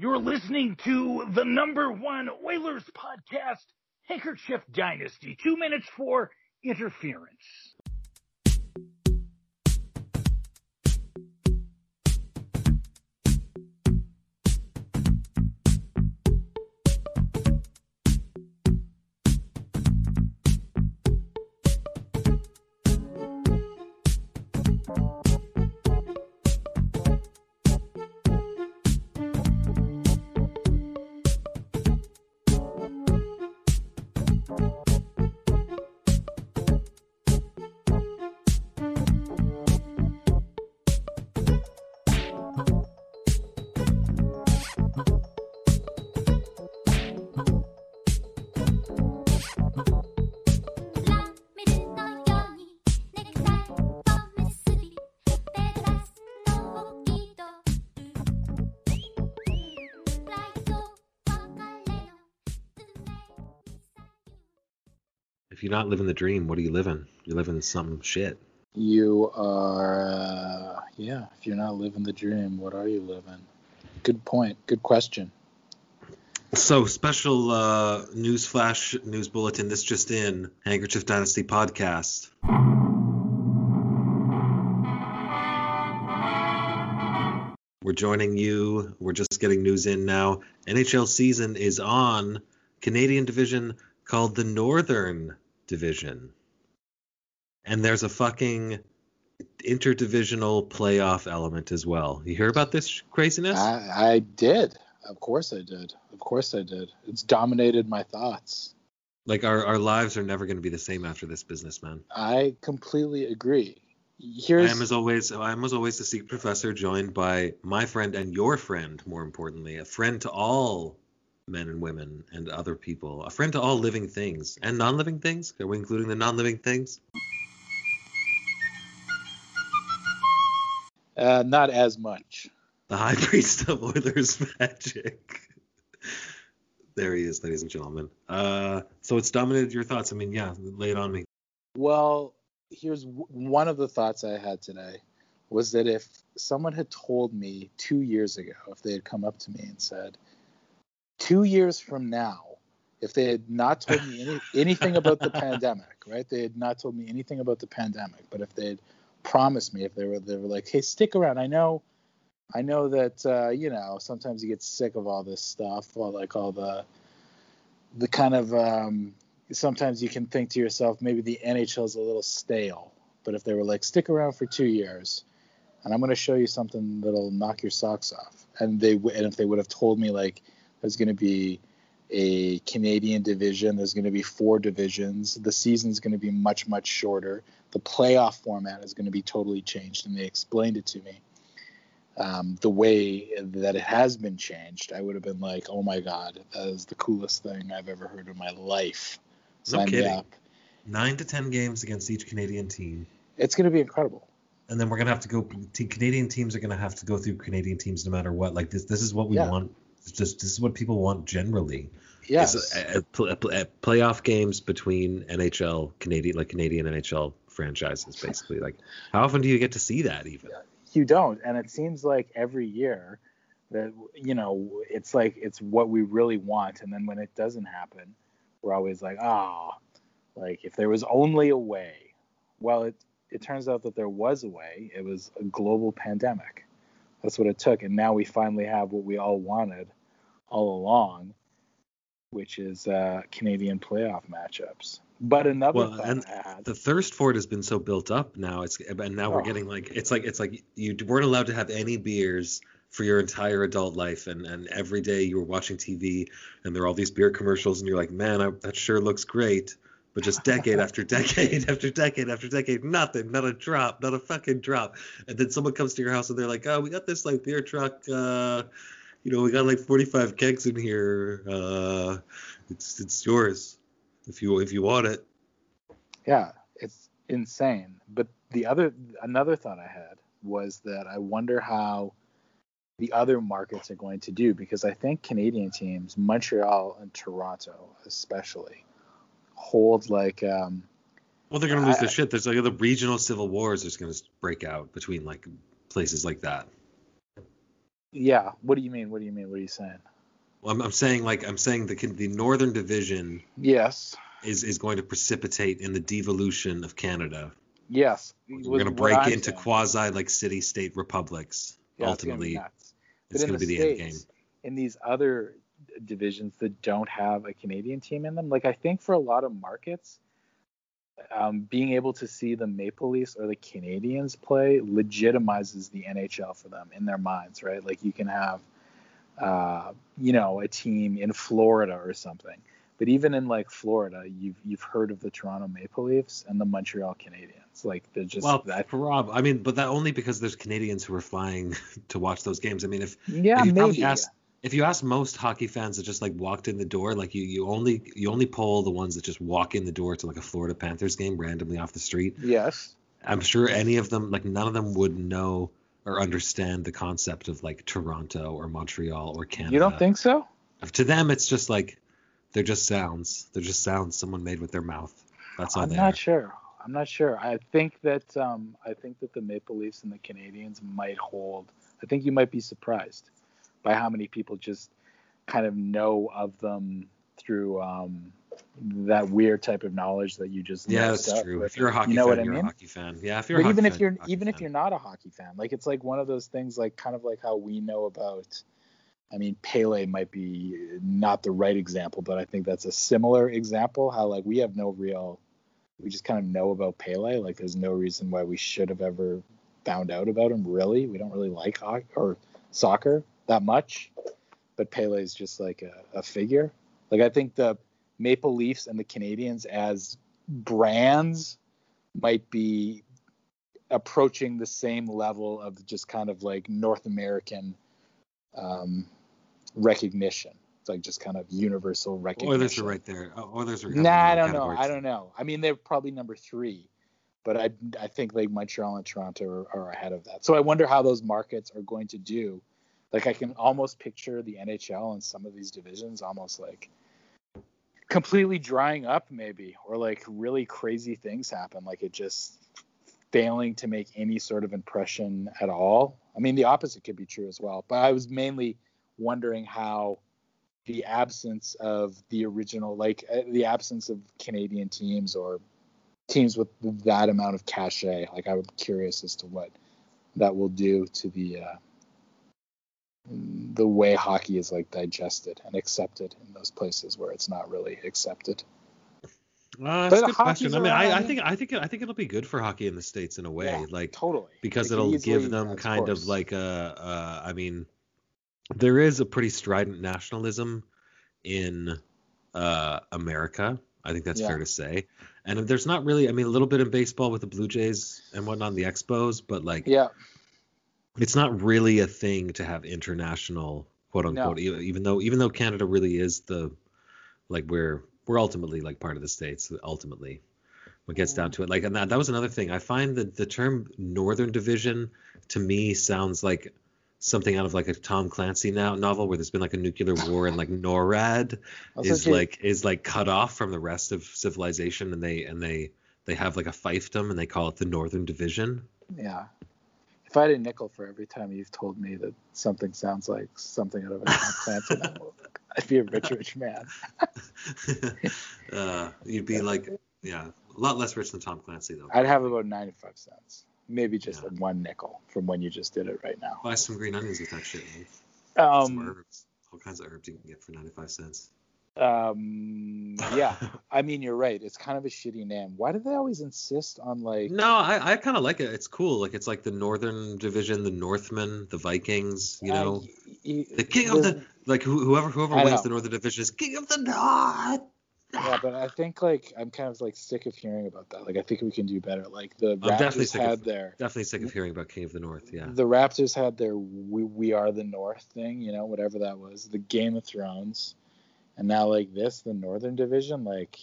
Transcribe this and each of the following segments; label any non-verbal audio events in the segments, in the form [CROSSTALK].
You're listening to the number one Oilers podcast, Handkerchief Dynasty. Two minutes for interference. If you're not living the dream, what are you living? You're living some shit. You are, uh, yeah. If you're not living the dream, what are you living? Good point. Good question. So special uh, news flash news bulletin. This just in: Handkerchief Dynasty podcast. We're joining you. We're just getting news in now. NHL season is on. Canadian division called the Northern Division. And there's a fucking interdivisional playoff element as well. You hear about this craziness? I, I did. Of course I did. Of course I did. It's dominated my thoughts. Like our, our lives are never going to be the same after this business, man. I completely agree. Here's I am as always I am as always the secret professor joined by my friend and your friend, more importantly, a friend to all men and women and other people, a friend to all living things and non-living things. Are we including the non-living things? uh, not as much. The High [LAUGHS] Priest of Oilers magic. there he is, ladies and gentlemen. Uh, so it's dominated your thoughts. I mean, yeah, lay it on me. Well, here's w- one of the thoughts I had today was that if someone had told me two years ago, if they had come up to me and said, two years from now, if they had not told me any, [LAUGHS] anything about the pandemic, right? They had not told me anything about the pandemic, but if they had promised me, if they were they were like, hey, stick around. I know, I know that uh, you know sometimes you get sick of all this stuff, all like all the the kind of um, sometimes you can think to yourself maybe the NHL is a little stale, but if they were like, stick around for two years, and I'm going to show you something that'll knock your socks off, and they and if they would have told me like there's going to be a Canadian division. There's going to be four divisions. The season's going to be much, much shorter. The playoff format is going to be totally changed. And they explained it to me um, the way that it has been changed. I would have been like, oh my God, that is the coolest thing I've ever heard in my life. No Sign me kidding. Nine to ten games against each Canadian team. It's going to be incredible. and then we're gonna have to go. Canadian teams are gonna have to go through Canadian teams no matter what. Like this, this is what we Yeah. want. It's just this is what people want generally. Yes. A, a, a playoff games between NHL Canadian like Canadian NHL franchises basically. Like how often do you get to see that even? you don't and it seems like every year that you know it's like it's what we really want and then when it doesn't happen we're always like ah like if there was only a way well it it turns out that there was a way it was a global pandemic that's what it took and now we finally have what we all wanted all along which is uh canadian playoff matchups but another Well, and had, The thirst for it has been so built up now. It's and now we're Oh. getting like it's like it's like you weren't allowed to have any beers for your entire adult life, and and every day you were watching TV, and there are all these beer commercials, and you're like, man, I, that sure looks great. But just decade after decade [LAUGHS] after decade after decade, nothing, not a drop, not a fucking drop. And then someone comes to your house and they're like, oh, we got this like beer truck, uh, you know, we got like 45 kegs in here. Uh, it's it's yours if you if you want it. Yeah, it's insane. But the other another thought I had was that I wonder how the other markets are going to do because I think Canadian teams, Montreal and Toronto especially, hold like um Well, they're gonna lose I- their shit. There's like the regional civil wars that's gonna break out between like places like that. Yeah. What do you mean? What do you mean? What are you saying? Well, I'm, I'm saying like I'm saying the the Northern Division Yes. is is going to precipitate in the devolution of Canada. Yes. We're going to break into quasi like city state republics. ultimately, nuts. it's going to the be the end game. In these other divisions that don't have a Canadian team in them, like I think for a lot of markets, um, being able to see the Maple Leafs or the Canadiens play legitimizes the NHL for them in their minds, right? Like you can have, uh, you know, a team in Florida or something. But even in like Florida, you've you've heard of the Toronto Maple Leafs and the Montreal Canadiens. Like they're just Well, that. Rob, I mean, but that only because there's Canadians who are flying [LAUGHS] to watch those games. I mean, if Yeah, if you probably maybe. ask if you ask most hockey fans that just like walked in the door, like you you only you only poll the ones that just walk in the door to like a Florida Panthers game randomly off the street. Yes. I'm sure any of them, like none of them, would know or understand the concept of like Toronto or Montreal or Canada. You don't think so? To them, it's just like they're just sounds. They're just sounds someone made with their mouth. That's all I'm not are. sure. I'm not sure. I think that um, I think that the Maple Leafs and the Canadiens might hold. I think you might be surprised by how many people just kind of know of them through um, that weird type of knowledge that you just Yeah, that's true. with If you're a hockey you know fan, what I you're mean? a hockey fan. Yeah, if you're a but hockey even fan, if you're even if you're not a hockey fan, like it's like one of those things, like kind of like how we know about. I mean, Pele might be not the right example, but I think that's a similar example. How like we have no real, we just kind of know about Pele. Like there's no reason why we should have ever found out about him. Really, we don't really like hockey or soccer that much, but Pele is just like a, a figure. Like I think the Maple Leafs and the Canadiens as brands might be approaching the same level of just kind of like North American um, recognition. It's like just kind of universal recognition. Oilers are right there. Oh, Oilers are. Nah, I don't know. I don't know. I mean, they're probably number three, but I I think like Montreal and Toronto are, are ahead of that. So I wonder how those markets are going to do. Like I can almost picture the NHL and some of these divisions almost like completely drying up maybe or like really crazy things happen. Like it just failing to make any sort of impression at all. I mean the opposite could be true as well but i was mainly wondering how the absence of the original like uh, the absence of canadian teams or teams with that amount of cachet like i'm curious as to what that will do to the uh, the way hockey is like digested and accepted in those places where it's not really accepted. Uh, But that's a good question. I mean, I, I think I think I think it'll be good for hockey in the states in a way, Yeah, like totally because They it'll give them kind course. of like a. Uh, I mean, there is a pretty strident nationalism in uh, America. I think that's Yeah. fair to say. And there's not really. I mean, a little bit in baseball with the Blue Jays and whatnot, the Expos, but like yeah it's not really a thing to have international quote unquote e- even though even though canada really is the like we're we're ultimately like part of the states ultimately when it gets down to it. Like and that, that was another thing. I find that the term northern division to me sounds like something out of like a tom clancy now novel where there's been like a nuclear war and like norad is like is like cut off from the rest of civilization and they and they they have like a fiefdom and they call it the northern division. Yeah if i had a nickel for every time you've told me that something sounds like something out of a Tom Clancy novel i'd be a rich rich man [LAUGHS] uh, you'd be like, yeah, a lot less rich than Tom Clancy though. i'd have about 95 cents maybe just Yeah. one nickel from when you just did it right now Buy some green onions with that shit, man. some um herbs, all kinds of herbs you can get for 95 cents. Um yeah [LAUGHS] i mean you're right it's kind of a shitty name why do they always insist on like No, I, I kind of like it. It's cool. Like it's like the Northern Division, the Northmen, the Vikings. You uh, know, y- y- the king of the like who, whoever whoever I wins know. the Northern Division is king of the North. Yeah, but I think like I'm kind of like sick of hearing about that. Like I think we can do better. Like the definitely Raptors sick of- had their Definitely sick of hearing about King of the North. Yeah. the Raptors had their we, we are the North thing, you know, whatever that was. The Game of Thrones, and now like this, the Northern Division. Like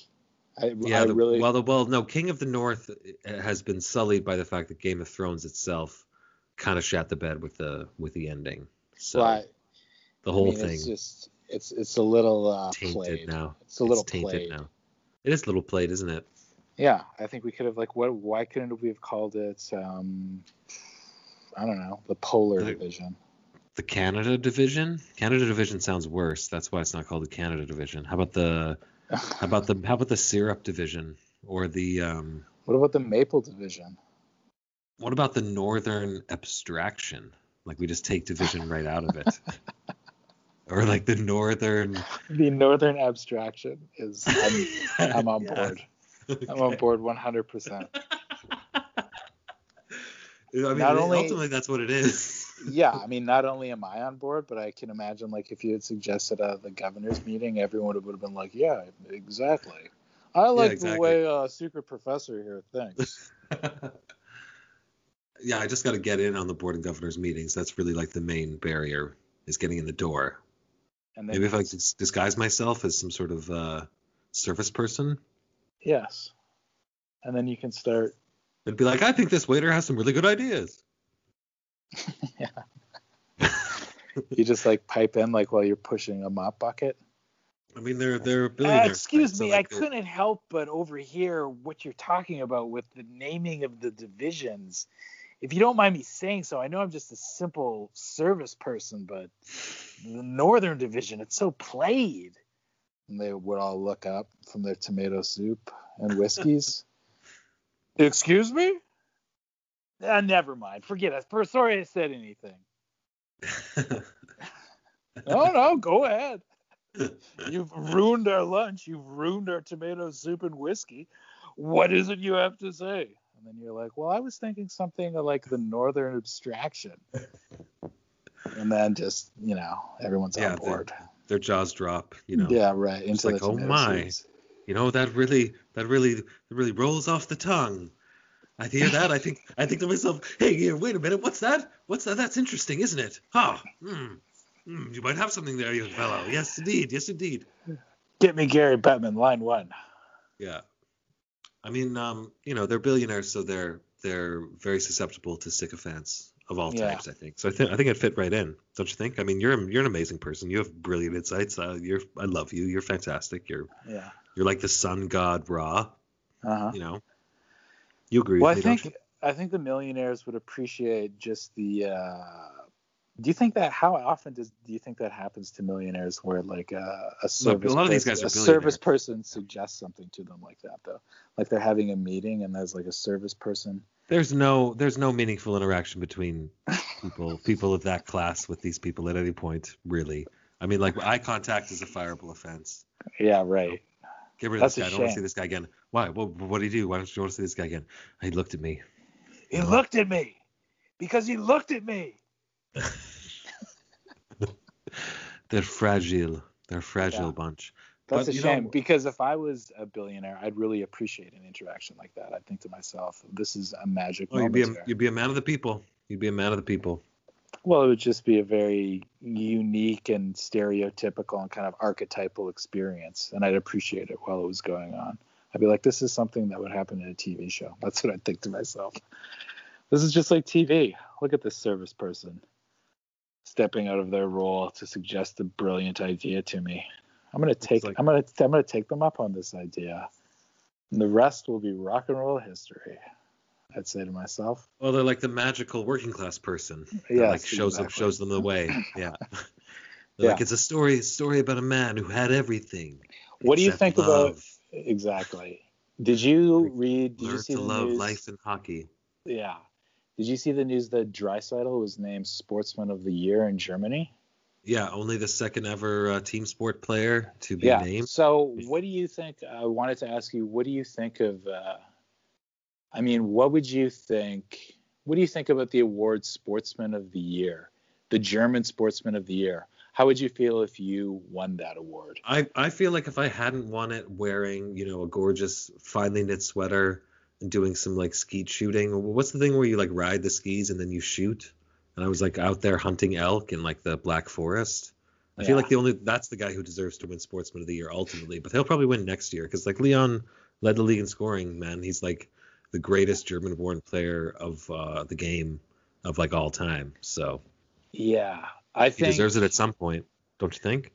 I, Yeah, I the, really well, the, well, no, King of the North uh, has been sullied by the fact that Game of Thrones itself kind of shat the bed with the with the ending. So well, I- the I whole mean, thing It's just it's it's a little uh, tainted played. now. It's a little tainted played. now. It is a little played, isn't it? Yeah, I think we could have like what? Why couldn't we have called it? um I don't know, the Polar Division. The Canada division. Canada division sounds worse. That's why it's not called the Canada division. How about the how about the how about the syrup division or the um What about the maple division? what about the northern abstraction? Like we just take division right out of it. [LAUGHS] or like the northern The northern abstraction is. I'm, I'm on [LAUGHS] Yeah. board. I'm on board 100%. I mean, Not only- ultimately that's what it is. Yeah, I mean, not only am I on board, but I can imagine like if you had suggested at the governor's meeting, everyone would have been like, "Yeah, exactly." I like exactly. the way uh, secret professor here thinks. [LAUGHS] yeah, I just got to get in on the board of governors meetings. That's really like the main barrier is getting in the door. And Maybe if I disguise myself as some sort of uh, service person, yes, and then you can start. it'd be like, I think this waiter has some really good ideas. [LAUGHS] You just like pipe in like while you're pushing a mop bucket. I mean, they're they're Uh, billionaires. excuse so, me, like, I they're- couldn't help but overhear what you're talking about with the naming of the divisions. If you don't mind me saying so, I know I'm just a simple service person, but the Northern Division, it's so played. And they would all look up from their tomato soup and whiskeys. [LAUGHS] Excuse me? Uh, never mind. Forget it. For- Sorry I said anything. [LAUGHS] no, no, go ahead. You've ruined our lunch. You've ruined our tomato soup and whiskey. What is it you have to say? And then you're like, well, I was thinking something like the northern abstraction. and then just, you know, everyone's Yeah, on board. their jaws drop. You know. Yeah, right. Into like, oh my. soups. You know that really that really that really rolls off the tongue. I hear that. I think I think to myself, hey, here, wait a minute. What's that? What's that? That's interesting, isn't it? Ah, hmm, hmm, you might have something there, young fellow. Yes, indeed. Yes, indeed. Get me Gary Bettman, line one. Yeah. I mean, um, you know, they're billionaires, so they're they're very susceptible to sycophants of all Yeah. types. I think. So I think I think it fit right in. Don't you think? I mean, you're a- you're an amazing person. You have brilliant insights. Uh, you're I love you. You're fantastic. You're Yeah. you're like the sun god Ra. Uh-huh. You know. You agree Well, I with me, don't think I think the millionaires would appreciate just the. Uh, do you think that how often does do you think that happens to millionaires where like uh, a service a lot of these person- guys are a service person suggests something to them like that though, like they're having a meeting and there's like a service person. There's no there's no meaningful interaction between people [LAUGHS] people of that class with these people at any point, really. I mean, like eye contact is a fireable offense. Yeah, right. Get rid of That's this guy. I don't want to see this guy again. Why? What, what did he do? Why don't you want to see this guy again? He looked at me. He looked at me because he looked at me. [LAUGHS] They're fragile. They're a fragile Yeah. bunch. That's But, a shame know- because if I was a billionaire, I'd really appreciate an interaction like that. I'd think to myself, this is a magic Oh, you'd be a, here. you'd be a man of the people. You'd be a man of the people. Well, it would just be a very unique and stereotypical and kind of archetypal experience, and I'd appreciate it while it was going on. I'd be like, this is something that would happen in a TV show. [LAUGHS] That's what I'd think to myself. This is just like TV. Look at this service person stepping out of their role to suggest a brilliant idea to me. I'm gonna take. like- I'm gonna. I'm gonna take them up on this idea. And the rest will be rock and roll history. I'd say to myself. Well, they're like the magical working class person. that, Yes, like shows them exactly. shows them the way. [LAUGHS] Yeah. [LAUGHS] Yeah. Like it's a story story about a man who had everything. What do you think about exactly? Did you read? Did you see to the love news? life and hockey. Yeah. Did you see the news that Draisaitl was named Sportsman of the Year in Germany? Yeah, only the second ever uh, team sport player to be yeah. named. So, what do you think? I wanted to ask you, what do you think of? Uh, I mean, what would you think? What do you think about the award Sportsman of the Year, the German Sportsman of the Year? How would you feel if you won that award? I, I feel like if I hadn't won it wearing, you know, a gorgeous finely knit sweater and doing some like skeet shooting. What's the thing where you like ride the skis and then you shoot? And I was like out there hunting elk in like the Black Forest. I feel like the only that's the guy who deserves to win Sportsman of the Year ultimately, but he'll probably win next year because like Leon led the league in scoring. Man, he's like the greatest German-born player of uh, the game of like all time. So Yeah, I think he deserves it at some point, don't you think?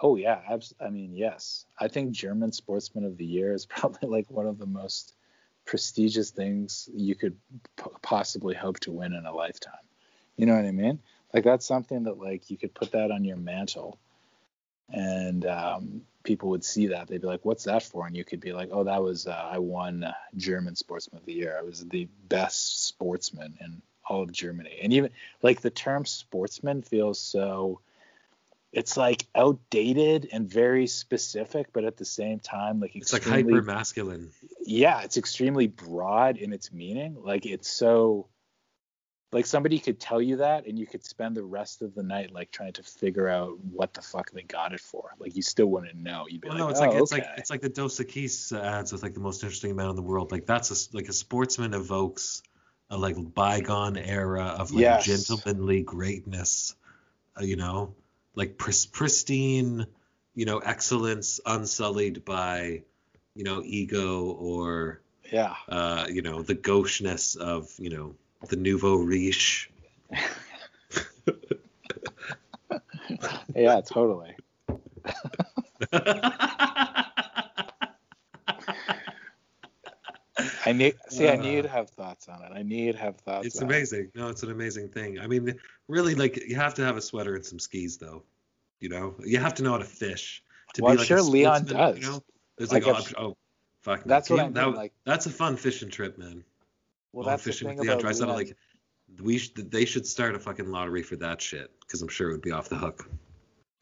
Oh yeah, abs- I mean yes. I think German Sportsman of the Year is [LAUGHS] probably like one of the most prestigious things you could p- possibly hope to win in a lifetime. You know what I mean? Like that's something that like you could put that on your mantle, and um, people would see that. They'd be like, "What's that for?" And you could be like, "Oh, that was uh, I won uh, German Sportsman of the Year. I was the best sportsman in all of Germany." And even like the term sportsman feels so. It's like outdated and very specific, but at the same time, like It's like hyper masculine. yeah, it's extremely broad in its meaning. Like it's so like somebody could tell you that and you could spend the rest of the night like trying to figure out what the fuck they got it for. Like you still wouldn't know. You'd be Well, like, no, it's oh, like it's okay. like it's like the Dos Equis ads with like the most interesting man in the world. Like that's a like a sportsman evokes a like bygone era of like Yes. gentlemanly greatness. Uh, you know, like pris- pristine, you know, excellence unsullied by, you know, ego or yeah. uh, you know, the gaucheness of you know the nouveau riche. [LAUGHS] Yeah, totally. [LAUGHS] I need see I need uh. to have thoughts on it. I need to have thoughts It's amazing. No, it's an amazing thing. I mean, really, like you have to have a sweater and some skis, though. You know, you have to know how to fish to Well, I'm be like sure Leon does. You know, there's Like, like, oh, if- I'm- oh, fuck. That's what I That- mean, like- that's a fun fishing trip, man. Well, Going that's the fishing thing with Leon about Draisaitl, Leon- like we should, they should start a fucking lottery for that shit because I'm sure it would be off the hook.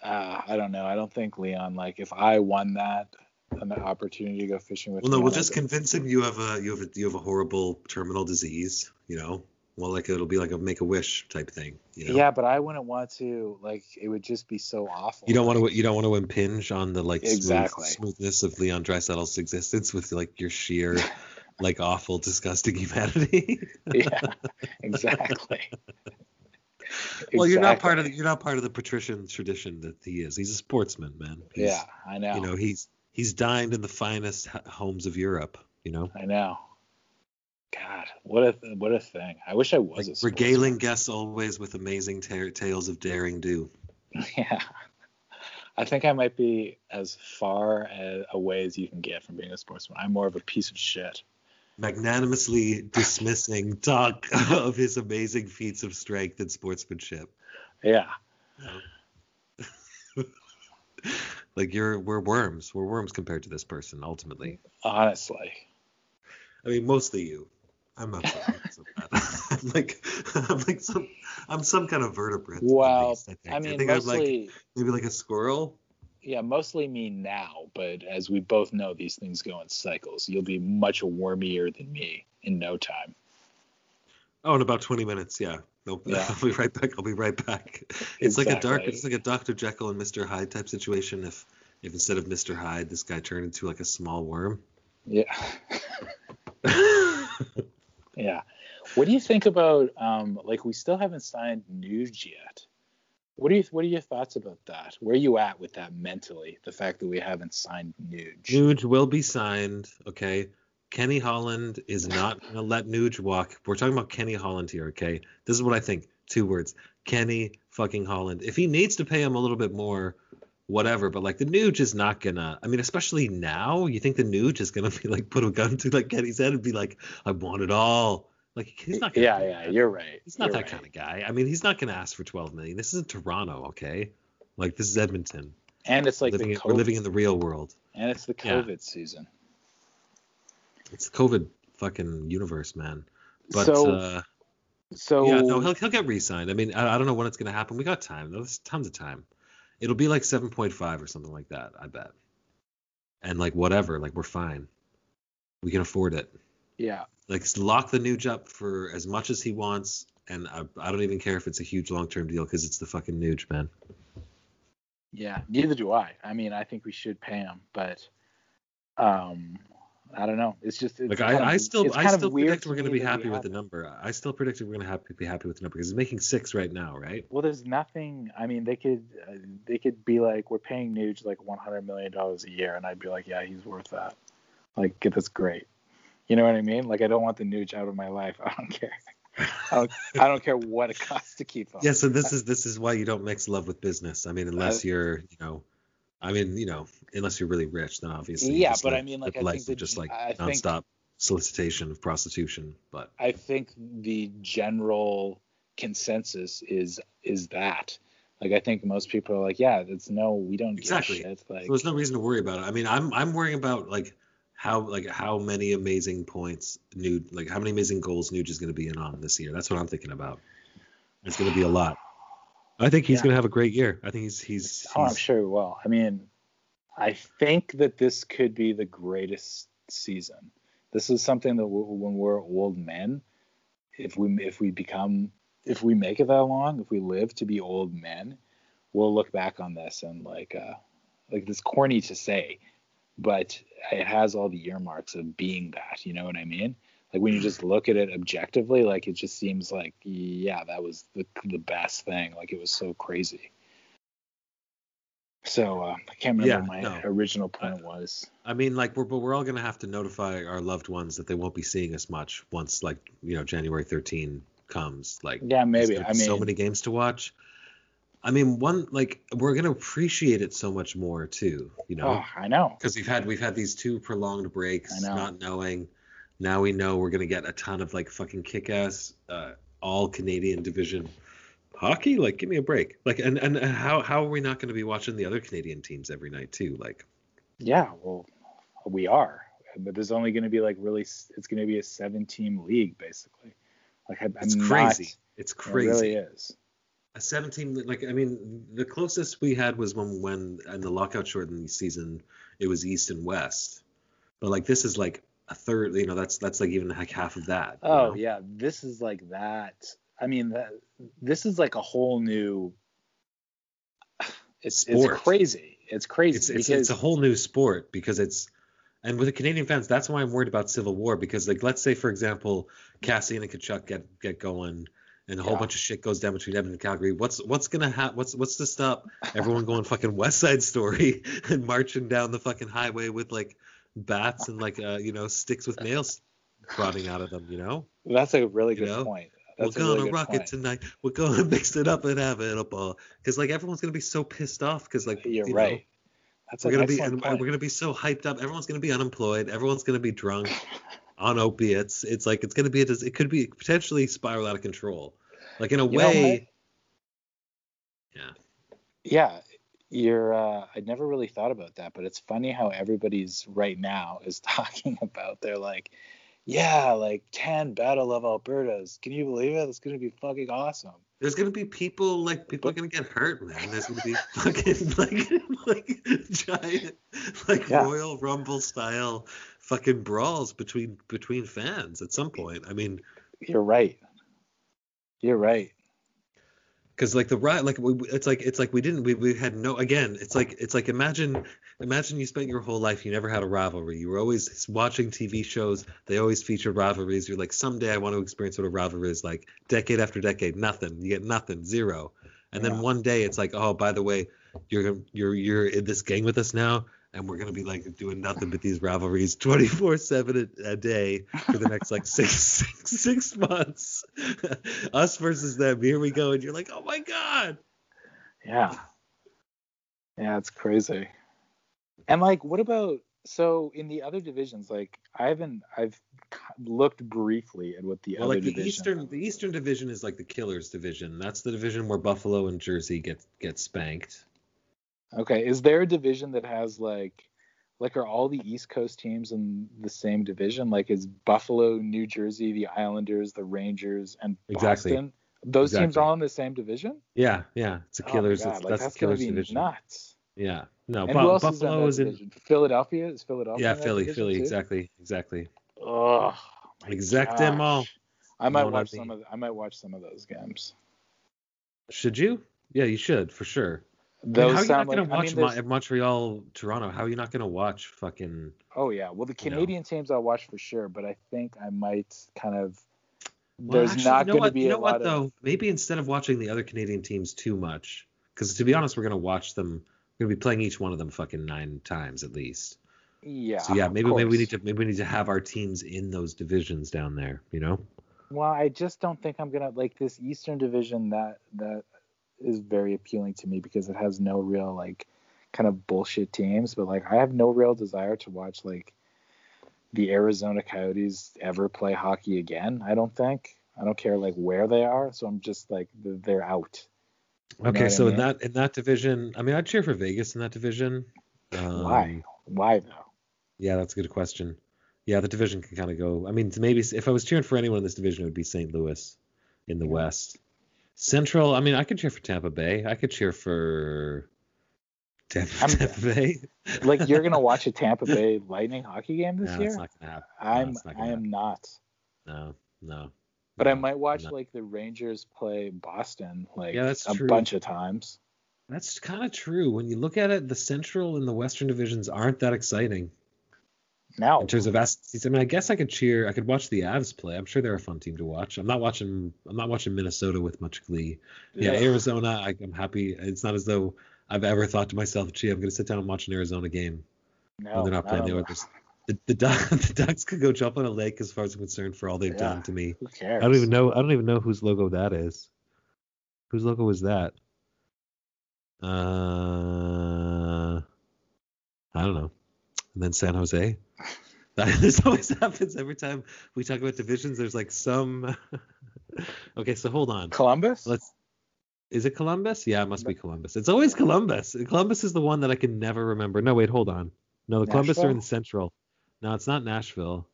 uh, I don't know. I don't think Leon like if I won that an opportunity to go fishing with Well, no, we'll just convince him you have a you have a you have a horrible terminal disease. You know, well, like it'll be like a make a wish type thing. You know? Yeah, but I wouldn't want to. Like, it would just be so awful. You don't want to. You don't want to impinge on the like smooth- smoothness of Leon Draisaitl's existence with like your sheer, [LAUGHS] like awful, disgusting [LAUGHS] humanity. yeah, exactly. [LAUGHS] well, you're not part of the, you're not part of the patrician tradition that he is. He's a sportsman, man. He's, Yeah, I know. You know, he's he's dined in the finest homes of Europe. You know, I know. God, what a what a thing. I wish I was like a regaling guests always with amazing ta- tales of daring do. [LAUGHS] Yeah. I think I might be as far as, away as you can get from being a sportsman. I'm more of a piece of shit. Magnanimously dismissing [LAUGHS] talk of his amazing feats of strength and sportsmanship. Yeah. [LAUGHS] like you're we're worms. We're worms compared to this person ultimately. Honestly. I mean mostly you. I'm not so. [LAUGHS] I'm like I'm like some I'm some kind of vertebrate. least, I, think. I mean, think I'm like maybe like a squirrel. Yeah, mostly me now. But as we both know, these things go in cycles. You'll be much wormier than me in no time. Oh, in about 20 minutes, yeah. Nope. [LAUGHS] Yeah. I'll be right back. I'll be right back. It's like a dark it's like a Dr. Jekyll and Mr. Hyde type situation if if instead of Mr. Hyde this guy turned into like a small worm. Yeah. [LAUGHS] [LAUGHS] Yeah. What do you think about um like we still haven't signed Nuge yet? What do you what are your thoughts about that? Where are you at with that mentally? The fact that we haven't signed Nuge. Nuge will be signed, okay? Kenny Holland is not [LAUGHS] going to let Nuge walk. We're talking about Kenny Holland here, okay? This is what I think. Two words. Kenny fucking Holland. If he needs to pay him a little bit more, whatever, but like the Nuge is not gonna I mean, especially now, you think the Nuge is gonna be like put a gun to like Kenny's head and be like, I want it all. Like he's not gonna Yeah, yeah, that. you're right. He's not You're that right. kind of guy. I mean, he's not gonna ask for twelve million. This isn't Toronto, okay? Like this is Edmonton. And it's like living we're living in the real world. and it's the Yeah. COVID season. It's the COVID fucking universe, man. But so uh, so yeah, no, he'll he'll get re-signed. I mean, I, I don't know when it's gonna happen. We got time. There's tons of time. It'll be like 7.5 or something like that. I bet. And like whatever, like we're fine. We can afford it. Yeah. Like lock the Nuge up for as much as he wants, and I, I don't even care if it's a huge long-term deal because it's the fucking Nuge, man. Yeah, neither do I. I mean, I think we should pay him, but um I don't know. It's just it's Like kind of- I, I still I still predict we're gonna be happy with the number. I still predict we're gonna have be happy with the number because he's making six right now, right? Well, there's nothing. I mean, they could uh, they could be like, we're paying Nuge like 100 million dollars a year, and I'd be like, yeah, he's worth that. Like, that's great. You know what I mean? Like, I don't want the Nuge out of my life. [LAUGHS] I don't care. I don't, I don't care what it costs to keep him. Yeah, so this is this is why you don't mix love with business. I mean, unless Uh, you're, you know, I mean, you know, unless you're really rich, then obviously. Yeah, but I mean, like, I think that- just like I think- nonstop solicitation of prostitution. But I think the general consensus is is that. Like I think most people are like, yeah, it's no, we don't Exactly. give a shit. Like So there's no reason to worry about it. I mean, I'm I'm worrying about like how like how many amazing points Nuge like how many amazing goals Nuge is going to be in on this year. That's what I'm thinking about. It's going to be a lot. I think he's Yeah. going to have a great year. I think he's he's, Oh, I'm sure he will. I mean, I think that this could be the greatest season. This is something that w- when we're old men, if we if we become if we make it that long, if we live to be old men, we'll look back on this and like uh like it's corny to say, but it has all the earmarks of being that. You know what I mean? Like when you just look at it objectively, like it just seems like yeah, that was the the best thing. Like it was so crazy. So uh, I can't remember Yeah, what my no. original point was. I mean, like we're but we're all going to have to notify our loved ones that they won't be seeing us much once like you know January 13 comes. Like Yeah, maybe. I mean, so many games to watch. I mean, one like we're going to appreciate it so much more too. You know. oh, I know. because we've had we've had these two prolonged breaks, I know. not knowing. Now we know we're gonna get a ton of like fucking kick-ass, uh, all Canadian division hockey. Like, give me a break. Like, and and how how are we not gonna be watching the other Canadian teams every night too? Like, Yeah, well, we are, but there's only going to be like really, it's going to be a seven-team league basically. Like I'm, it's I'm crazy. Not, it's crazy. It really is. A 17 like I mean the closest we had was when when in the lockout shortened season it was East and West, but like this is like a third. You know that's that's like even like half of that. Oh know? yeah, this is like that. I mean, that, this is like a whole new. It's Sport. it's crazy. It's crazy it's it's, it's a whole new sport because it's and with the Canadian fans, that's why I'm worried about civil war because like let's say for example Kassian and Tkachuk get get going and a whole Yeah. bunch of shit goes down between Edmonton and Calgary. What's what's gonna happen? What's what's to stop everyone going fucking West Side Story [LAUGHS] and marching down the fucking highway with like bats and like uh you know sticks with nails prodding out of them? You know, that's a really you good know, point. we're That's a gonna really rock point. it tonight. We're gonna [LAUGHS] mix it up and have it a ball because like everyone's gonna be so pissed off because like You're you know, right. That's we're gonna be and we're gonna be so hyped up. Everyone's gonna be unemployed. Everyone's gonna be drunk [LAUGHS] on opiates. It's like it's gonna be a, it could be potentially spiral out of control. Like in a You know way, yeah. Yeah, you're. Uh, I never really thought about that, but it's funny how everybody's right now is [LAUGHS] talking about. They're like, yeah, like ten Battle of Albertas. Can you believe it? It's gonna be fucking awesome. There's gonna be people like people are gonna get hurt, man. There's gonna be fucking [LAUGHS] like like giant like Yeah. Royal Rumble style fucking brawls between between fans at some point. I mean, You're right. You're right. because like the right like we, it's like it's like we didn't we, we had no again it's like it's like imagine imagine you spent your whole life you never had a rivalry. You were always watching tv shows. They always featured rivalries. You're like someday i want to experience what a rivalry is like. Decade after decade nothing. You get nothing zero. And then one day it's like oh by the way you're you're you're in this gang with us now and we're gonna be like doing nothing but these rivalries 24 7 a, a day for the next like six [LAUGHS] six, six months [LAUGHS] us versus them here we go and you're like oh my god Yeah. Yeah, it's crazy. And like, what about so in the other divisions? Like, I haven't. I've looked briefly at what the well other like the division- eastern the eastern division is like the killers division that's the division where buffalo and jersey get get spanked Okay, is there a division that has like, like are all the East Coast teams in the same division? Like, is Buffalo, New Jersey, the Islanders, the Rangers, and Exactly. Boston? Those teams all in the same division? yeah yeah it's a Oh killers God, it's, like, that's, that's killers be division nuts. yeah no And Bu- buffalo is is in in? Philadelphia is Philadelphia. yeah philly philly too? exactly exactly Oh, Exact them all. I might what I watch some of. I might watch some of those games. should you yeah you should for sure I mean, Those how are you not gonna like. I watch mean, there's- Mon- Montreal Toronto how are you not gonna watch fucking oh yeah. Well, the you know. Canadian teams I'll watch for sure, but I think I might kind of. Well, there's actually, not you know going to be you know a what lot though? of. Maybe instead of watching the other Canadian teams too much, because to be honest, we're gonna watch them. We're gonna be playing each one of them fucking nine times at least. Yeah. so yeah, maybe maybe we need to maybe we need to have our teams in those divisions down there. You know? Well, I just don't think I'm gonna like this Eastern Division. That that is very appealing to me because it has no real like kind of bullshit teams. But like, I have no real desire to watch like the Arizona Coyotes ever play hockey again. I don't think. I don't care like where they are. So I'm just like they're out. You okay, so I mean? in that in that division, I mean, I'd cheer for Vegas in that division. Um, Why? Why though? Yeah, that's a good question. Yeah, the division can kind of go. I mean, maybe if I was cheering for anyone in this division, it would be St. Louis in the. West. Central, I mean, I could cheer for Tampa Bay. I could cheer for Tampa, Tampa Bay. [LAUGHS] like you're gonna watch a Tampa Bay [LAUGHS] Lightning hockey game this no, year? It's not gonna happen. I'm no, I am not. No, no. But no, I might watch like the Rangers play Boston like yeah, a true. bunch of times. That's kind of true. When you look at it, the Central and the Western divisions aren't that exciting. Now, in terms of athletes, I mean, I guess I could cheer. I could watch the Avs play. I'm sure they're a fun team to watch. I'm not watching. I'm not watching Minnesota with much glee. Yeah, yeah Arizona. I, am happy. It's not as though I've ever thought to myself, "Gee, I'm going to sit down and watch an Arizona game." No, when they're not playing. They just the the, [LAUGHS] the Ducks could go jump on a lake as far as I'm concerned for all they've yeah, done to me. Who cares? I don't even know. I don't even know whose logo that is. Whose logo is that? Uh, I don't know. And then San Jose. [LAUGHS] this always happens every time we talk about divisions. There's like some. [LAUGHS] okay, so hold on. Columbus. Let's. Is it Columbus? Yeah, it must be Columbus. It's always Columbus. Columbus is the one that I can never remember. No, wait, hold on. No, the Nashville? Columbus are in the Central. No, it's not Nashville.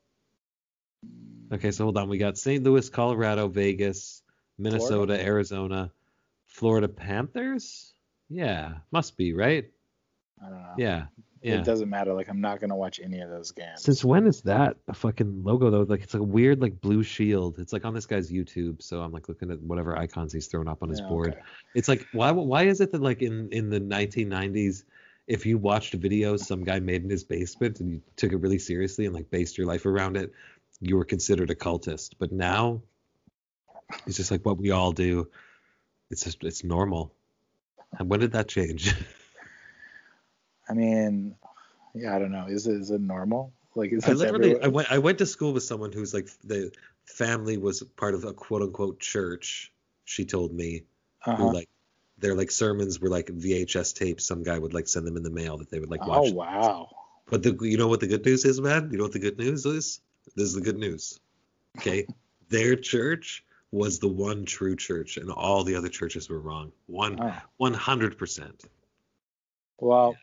Okay, so hold on. We got St. Louis, Colorado, Vegas, Minnesota, Florida? Arizona, Florida Panthers. Yeah, must be right. I don't know. Yeah, yeah. It doesn't matter. Like I'm not gonna watch any of those games. Since when is that a fucking logo though? Like it's like a weird like blue shield. It's like on this guy's YouTube, so I'm like looking at whatever icons he's thrown up on his yeah, board. Okay. It's like why why is it that like in in the 1990s if you watched videos some guy made in his basement and you took it really seriously and like based your life around it, you were considered a cultist. But now it's just like what we all do. It's just it's normal. And when did that change? [LAUGHS] I mean, yeah, I don't know. Is it is it normal? Like is I literally everywhere? I went I went to school with someone who's like the family was part of a quote unquote church. She told me uh-huh. who like their like sermons were like VHS tapes. Some guy would like send them in the mail that they would like oh, watch. Oh wow! But the you know what the good news is, man? You know what the good news is? This is the good news. Okay, [LAUGHS] their church was the one true church, and all the other churches were wrong. One one hundred percent. Well,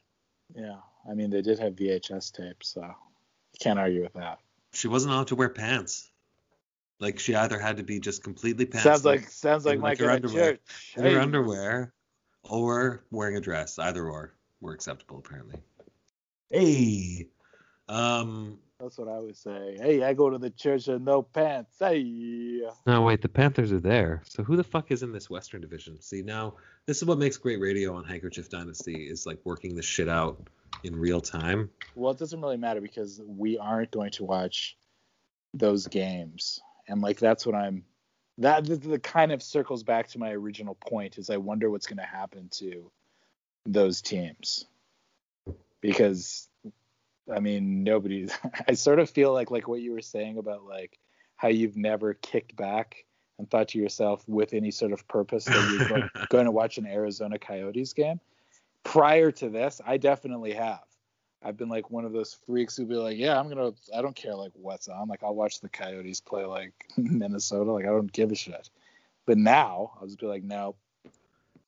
yeah. yeah. I mean they did have VHS tapes, so you can't argue with that. She wasn't allowed to wear pants. Like she either had to be just completely pants. Sounds like sounds like, like my underwear, church. Her underwear, or wearing a dress. Either or were acceptable apparently. Hey, um. That's what I would say. Hey, I go to the church with no pants. Hey. No, wait, the Panthers are there. So who the fuck is in this Western Division? See, now this is what makes great radio on Handkerchief Dynasty is like working this shit out in real time. Well, it doesn't really matter because we aren't going to watch those games and like that's what i'm that the, the kind of circles back to my original point is i wonder what's going to happen to those teams because i mean nobody's. [LAUGHS] i sort of feel like like what you were saying about like how you've never kicked back and thought to yourself with any sort of purpose that you're going, [LAUGHS] to watch an arizona coyotes game prior to this i definitely have I've been like one of those freaks who'd be like, yeah, I'm gonna, I don't care like what's on. Like I'll watch the Coyotes play like [LAUGHS] Minnesota. Like I don't give a shit. But now I'll just be like, no.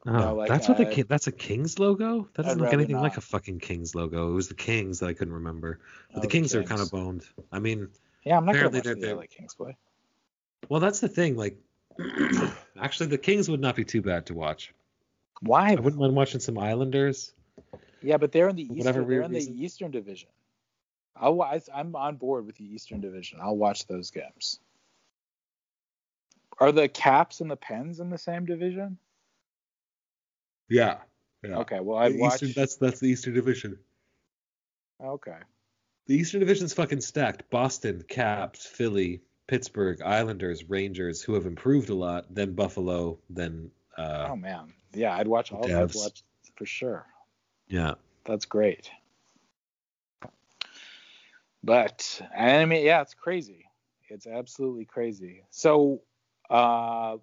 Oh, no, like, that's what the uh, that's a Kings logo. That doesn't look anything not. like a fucking Kings logo. It was the Kings that I couldn't remember. But oh, the Kings, Kings, are kind of boned. I mean, yeah, I'm not gonna watch they're, the uh, LA Kings play. Well, that's the thing. Like, [CLEARS THROAT] actually, the Kings would not be too bad to watch. Why? I wouldn't mind watching some Islanders. Yeah, but they're in the Eastern. They're in the Eastern Division. I'll, I'm on board with the Eastern Division. I'll watch those games. Are the Caps and the Pens in the same division? Yeah. yeah. Okay. Well, I watch. that's that's the Eastern Division. Okay. The Eastern Division's fucking stacked. Boston, Caps, Philly, Pittsburgh, Islanders, Rangers, who have improved a lot. Then Buffalo. Then. Uh, oh man. Yeah, I'd watch all. I'd watch for sure. Yeah. That's great. But I mean, yeah, it's crazy. It's absolutely crazy. So, uh,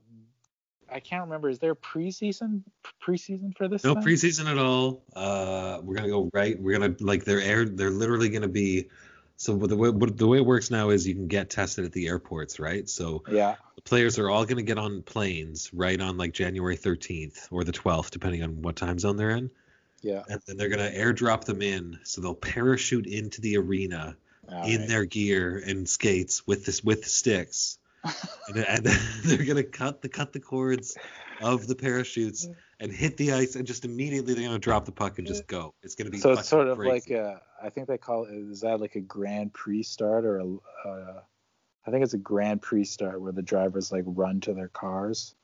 I can't remember. Is there preseason preseason for this? No thing? preseason at all. Uh, we're gonna go right. We're gonna like they're air. They're literally gonna be So the way the way it works now is you can get tested at the airports, right? So Yeah. the players are all going to get on planes right on like January 13th or the 12th, depending on what time zone they're in, Yeah. and then they're going to airdrop them in. So they'll parachute into the arena All in right. their gear and skates with this with sticks, and, and [LAUGHS] they're going to cut the cut the cords of the parachutes and hit the ice, and just immediately they're going to drop the puck and just go. It's going to be So it's sort of crazy. like a, I think they call it, is that like a Grand Prix start or a, uh, I think it's a Grand Prix start where the drivers like run to their cars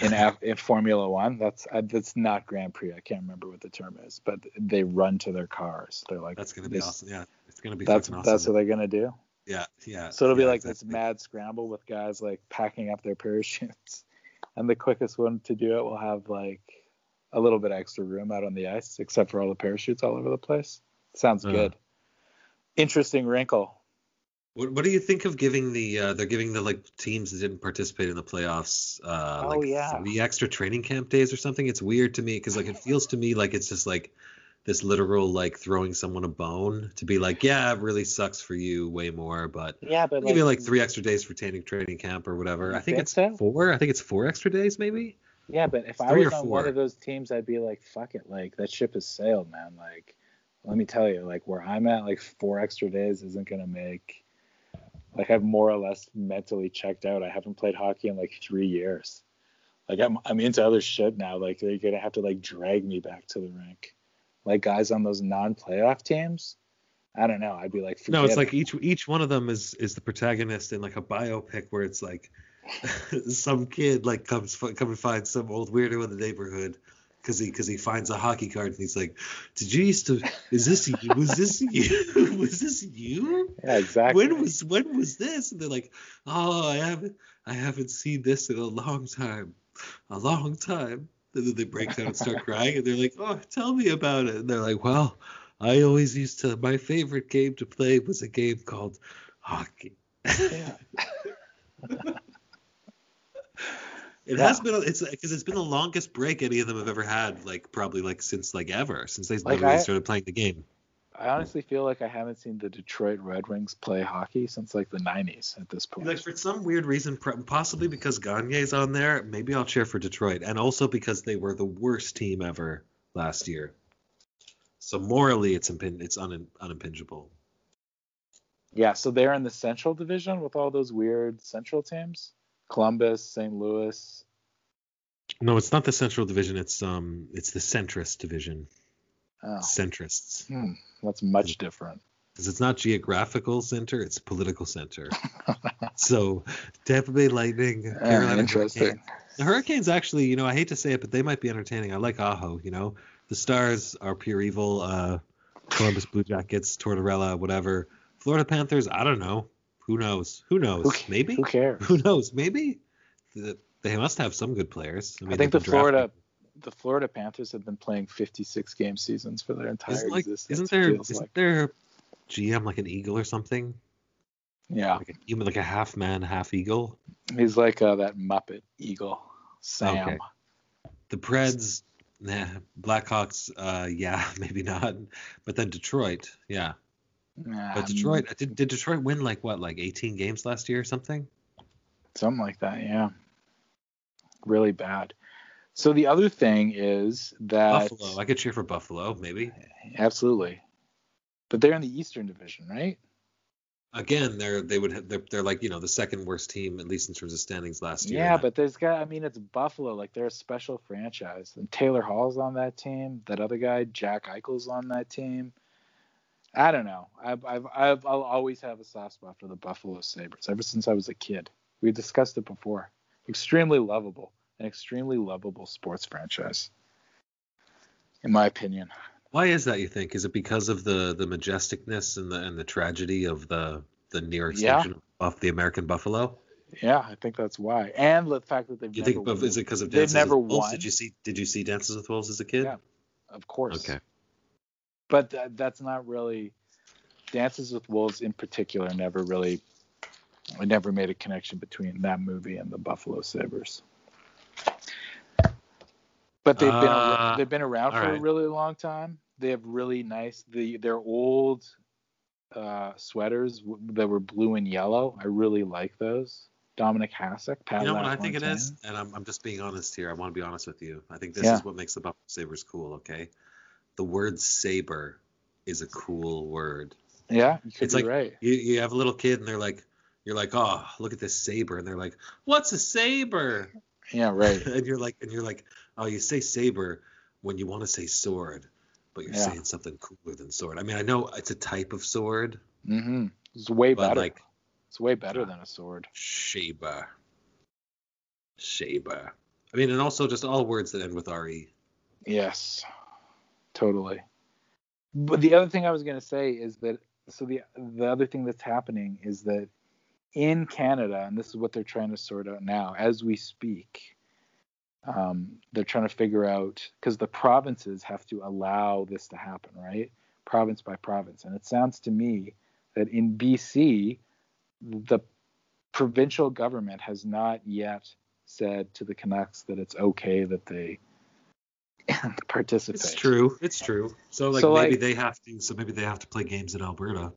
in [LAUGHS] in Formula One. That's uh, that's not Grand Prix. I can't remember what the term is, but they run to their cars. They're like that's going to be awesome. Yeah, it's going to be That's awesome. that's what they're gonna do. Yeah, yeah. So it'll be yeah, like this mad scramble with guys like packing up their parachutes, [LAUGHS] and the quickest one to do it will have like a little bit extra room out on the ice, except for all the parachutes all over the place. Sounds Uh. good. Interesting wrinkle. What, what do you think of giving the uh, they're giving the like teams that didn't participate in the playoffs uh, Oh, like yeah. three extra training camp days or something? It's weird to me because like it feels to me like it's just like this literal like throwing someone a bone to be like yeah it really sucks for you way more but Yeah, but maybe like three extra days for training training camp or whatever. I think it's so? four. I think it's four extra days maybe. yeah, but if I was on one of those teams, I'd be like, fuck it, like that ship has sailed, man. Like, let me tell you, like where I'm at, like four extra days isn't gonna make. Like I've more or less mentally checked out. I haven't played hockey in like three years. Like I'm I'm into other shit now. Like they're gonna have to like drag me back to the rink. Like guys on those non-playoff teams, I don't know. I'd be like, No, it's forget like each each one of them is is the protagonist in like a biopic where it's like [LAUGHS] some kid like comes come and finds some old weirdo in the neighborhood because he because he finds a hockey card and he's like, did you used to? Is this you? Was this [LAUGHS] you? was this you? yeah, exactly. When was when was this? And they're like, oh, I haven't I haven't seen this in a long time, a long time. And then they break down and start crying, and they're like, oh, tell me about it. And they're like, well, I always used to. My favorite game to play was a game called hockey. Yeah. It Yeah. has been. It's because it's been the longest break any of them have ever had. Like probably like since like ever since they Like, literally I- started playing the game. I honestly feel like I haven't seen the Detroit Red Wings play hockey since like the 90s at this point. Like for some weird reason, possibly because Gagner's on there, maybe I'll cheer for Detroit, and also because they were the worst team ever last year. So morally, it's impin- it's un- unimpingible. Yeah, so they're in the Central Division with all those weird Central teams. Columbus, St. Louis. No, it's not the Central Division. It's um, it's the Centrist Division. Oh, Centrists, hmm, that's much different. because it's not geographical center; it's political center. [LAUGHS] so Tampa Bay Lightning, Ah, Carolina interesting. Hurricanes. The Hurricanes actually, you know, I hate to say it, but they might be entertaining. I like Aho. You know, the Stars are pure evil. Uh, Columbus Blue Jackets, Tortorella, whatever. Florida Panthers, I don't know. Who knows? Who knows? Who, Maybe. Who cares? Who knows? Maybe. The- They must have some good players. I, mean, I think the Florida the Florida Panthers have been playing 56 game seasons for their entire Isn't like existence. isn't there isn't like. there GM like an eagle or something? Yeah, Like a human like a half man, half eagle. he's like uh, that Muppet Eagle, Sam. Okay. The Preds, nah. Blackhawks, uh, yeah, [LAUGHS] maybe not. But then Detroit, yeah. Nah, But Detroit, did, did Detroit win like what, like 18 games last year or something? something like that. Yeah, really bad. So the other thing is that Buffalo, I could cheer for Buffalo, maybe. absolutely, but they're in the Eastern Division, right? Again, they're they would have, they're, they're like you know the second worst team at least in terms of standings last year. Yeah, but there's got. I mean, it's Buffalo. Like they're a special franchise, and Taylor Hall's on that team. That other guy, Jack Eichel's on that team. I don't know. I've, I've, I've I'll always have a soft spot for the Buffalo Sabres ever since I was a kid. We discussed it before. Extremely lovable, an extremely lovable sports franchise, in my opinion. Why is that? You think? Is it because of the the majesticness and the and the tragedy of the the near Yeah. extinction of the American buffalo? Yeah, I think that's why, and the fact that they've You never think of, is it because of they've never with Wolves? won. Did you see Did you see Dances with Wolves as a kid? Yeah. of course. Okay. but that, that's not really dances with wolves in particular never really i never made a connection between that movie and the buffalo sabres but they've been Uh, they've been around for all a really long time they have really nice the they're old uh, sweaters w- that were blue and yellow. I really like those. Dominik Hasek. You know what I think it is, and I'm, I'm just being honest here. I want to be honest with you. I think this Yeah. is what makes the Buffalo Sabres cool. Okay, the word saber is a cool word. Yeah, you could It's be like right. you, you have a little kid and they're like, you're like, oh, look at this saber, and they're like, what's a saber? Yeah, right. [LAUGHS] and you're like, and you're like, oh, you say saber when you want to say sword, but you're Yeah. saying something cooler than sword. I mean, I know it's a type of sword, hmm It's way better. like it's way better than a sword. Sheba. Sheba. I mean, and also just all words that end with re. Yes, totally. But the other thing I was going to say is that so the the other thing that's happening is that in Canada, and this is what they're trying to sort out now as we speak. Um, they're trying to figure out because the provinces have to allow this to happen, right? Province by province, and it sounds to me that in BC, the provincial government has not yet said to the Canucks that it's okay that they [LAUGHS] participate. It's true. It's true. So like So, maybe like- they have to. So maybe they have to play games in Alberta,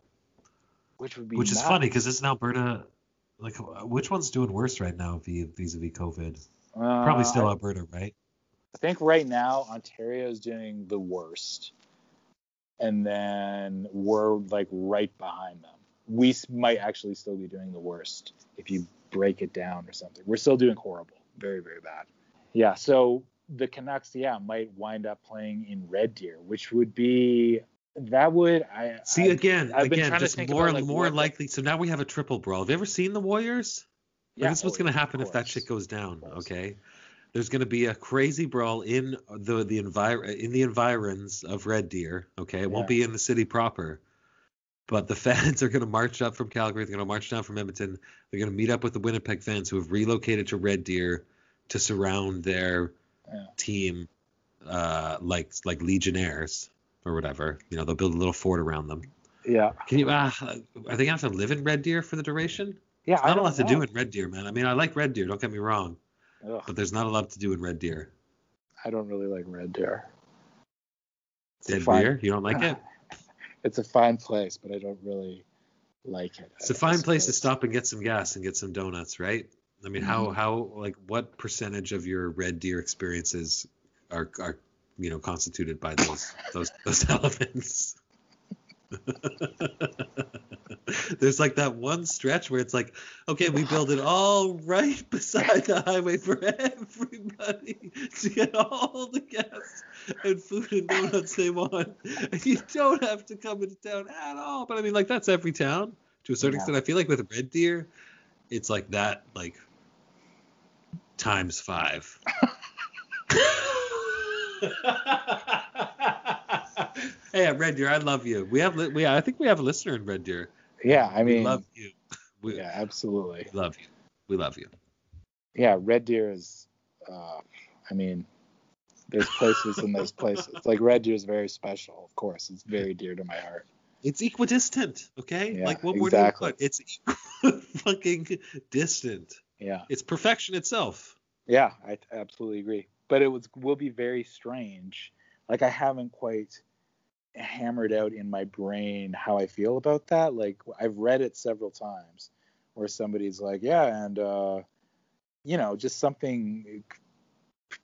Which would be which is funny because it's in Alberta like which one's doing worse right now vis a vis COVID? Probably Uh, still Alberta, right? I think right now Ontario is doing the worst, and then we're like right behind them. We might actually still be doing the worst if you break it down or something. We're still doing horrible, very very bad. Yeah, so the Canucks, yeah, might wind up playing in Red Deer, which would be that would I See again, I've been again, trying to just think more about, like, more likely. So now we have a triple brawl. Have you ever seen the Warriors? Like, yeah, this is what's oh, going to happen if that shit goes down. Okay, there's going to be a crazy brawl in the the envir- in the environs of Red Deer. Okay, it won't be in the city proper, but the [LAUGHS] fans are going to march up from Calgary. They're going to march down from Edmonton. They're going to meet up with the Winnipeg fans who have relocated to Red Deer to surround their Yeah. team, uh, like like legionnaires or whatever. You know, they'll build a little fort around them. Yeah, Can you? Uh, are they going to have to live in Red Deer for the duration? Yeah. There's I not a lot to do in Red Deer, man. I mean, I like Red Deer. Don't get me wrong, Ugh, but there's not a lot to do in Red Deer. I don't really like Red Deer. It's a Dead fine- beer? You don't like it? [LAUGHS] It's a fine place, but I don't really like it. It's a I- I fine place to stop and get some gas and get some donuts, right? I mean, how Mm-hmm. how like what percentage of your Red Deer experiences are are you know constituted by those those those [LAUGHS] elements? [LAUGHS] There's like that one stretch where it's like, okay, we build it all right [LAUGHS] beside the highway for everybody to get all the gas and food and donuts they want. And you don't have to come into town at all. But I mean, like, that's every town to a certain Yeah. extent. I feel like with Red Deer, it's like that, like, times five. [LAUGHS] hey, Red Deer, I love you. We have, we, I think we have a listener in Red Deer. Yeah, I mean, we love you. We, yeah, absolutely. we love you. We love you. Yeah, Red Deer is. Uh, I mean, there's places and there's places. Like Red Deer is very special, of course. It's very dear to my heart. It's equidistant, okay? Yeah, like what more exactly. do you put? It's [LAUGHS] fucking distant. Yeah, It's perfection itself. yeah, I absolutely agree. But it was will be very strange. Like I haven't quite hammered out in my brain how I feel about that. Like I've read it several times where somebody's like, yeah, and uh, you know, just something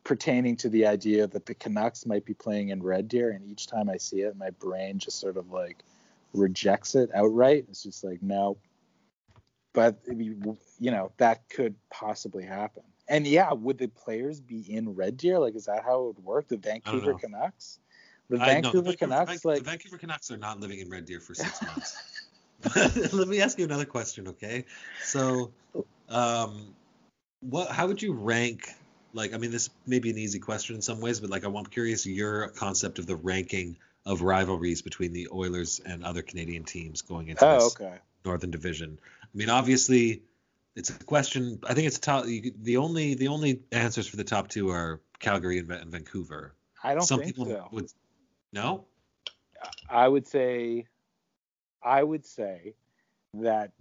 pertaining to the idea that the Canucks might be playing in Red Deer, and each time I see it, my brain just sort of like rejects it outright. It's just like no. But you know that could possibly happen. And yeah, would the players be in Red Deer? Like, is that how it would work? The Vancouver. Canucks, the I know, Vancouver Canucks, Vanc- like the Vancouver Canucks are not living in Red Deer for six months. But [LAUGHS] [LAUGHS] let me ask you another question, okay? So, um, what? How would you rank? Like, I mean, this may be an easy question in some ways, but like, I'm curious your concept of the ranking of rivalries between the Oilers and other Canadian teams going into oh, this okay, Northern Division. I mean, obviously, it's a question. I think it's top. You, the only the only answers for the top two are Calgary and, and Vancouver. I don't Some think people so. would no. I would say, I would say that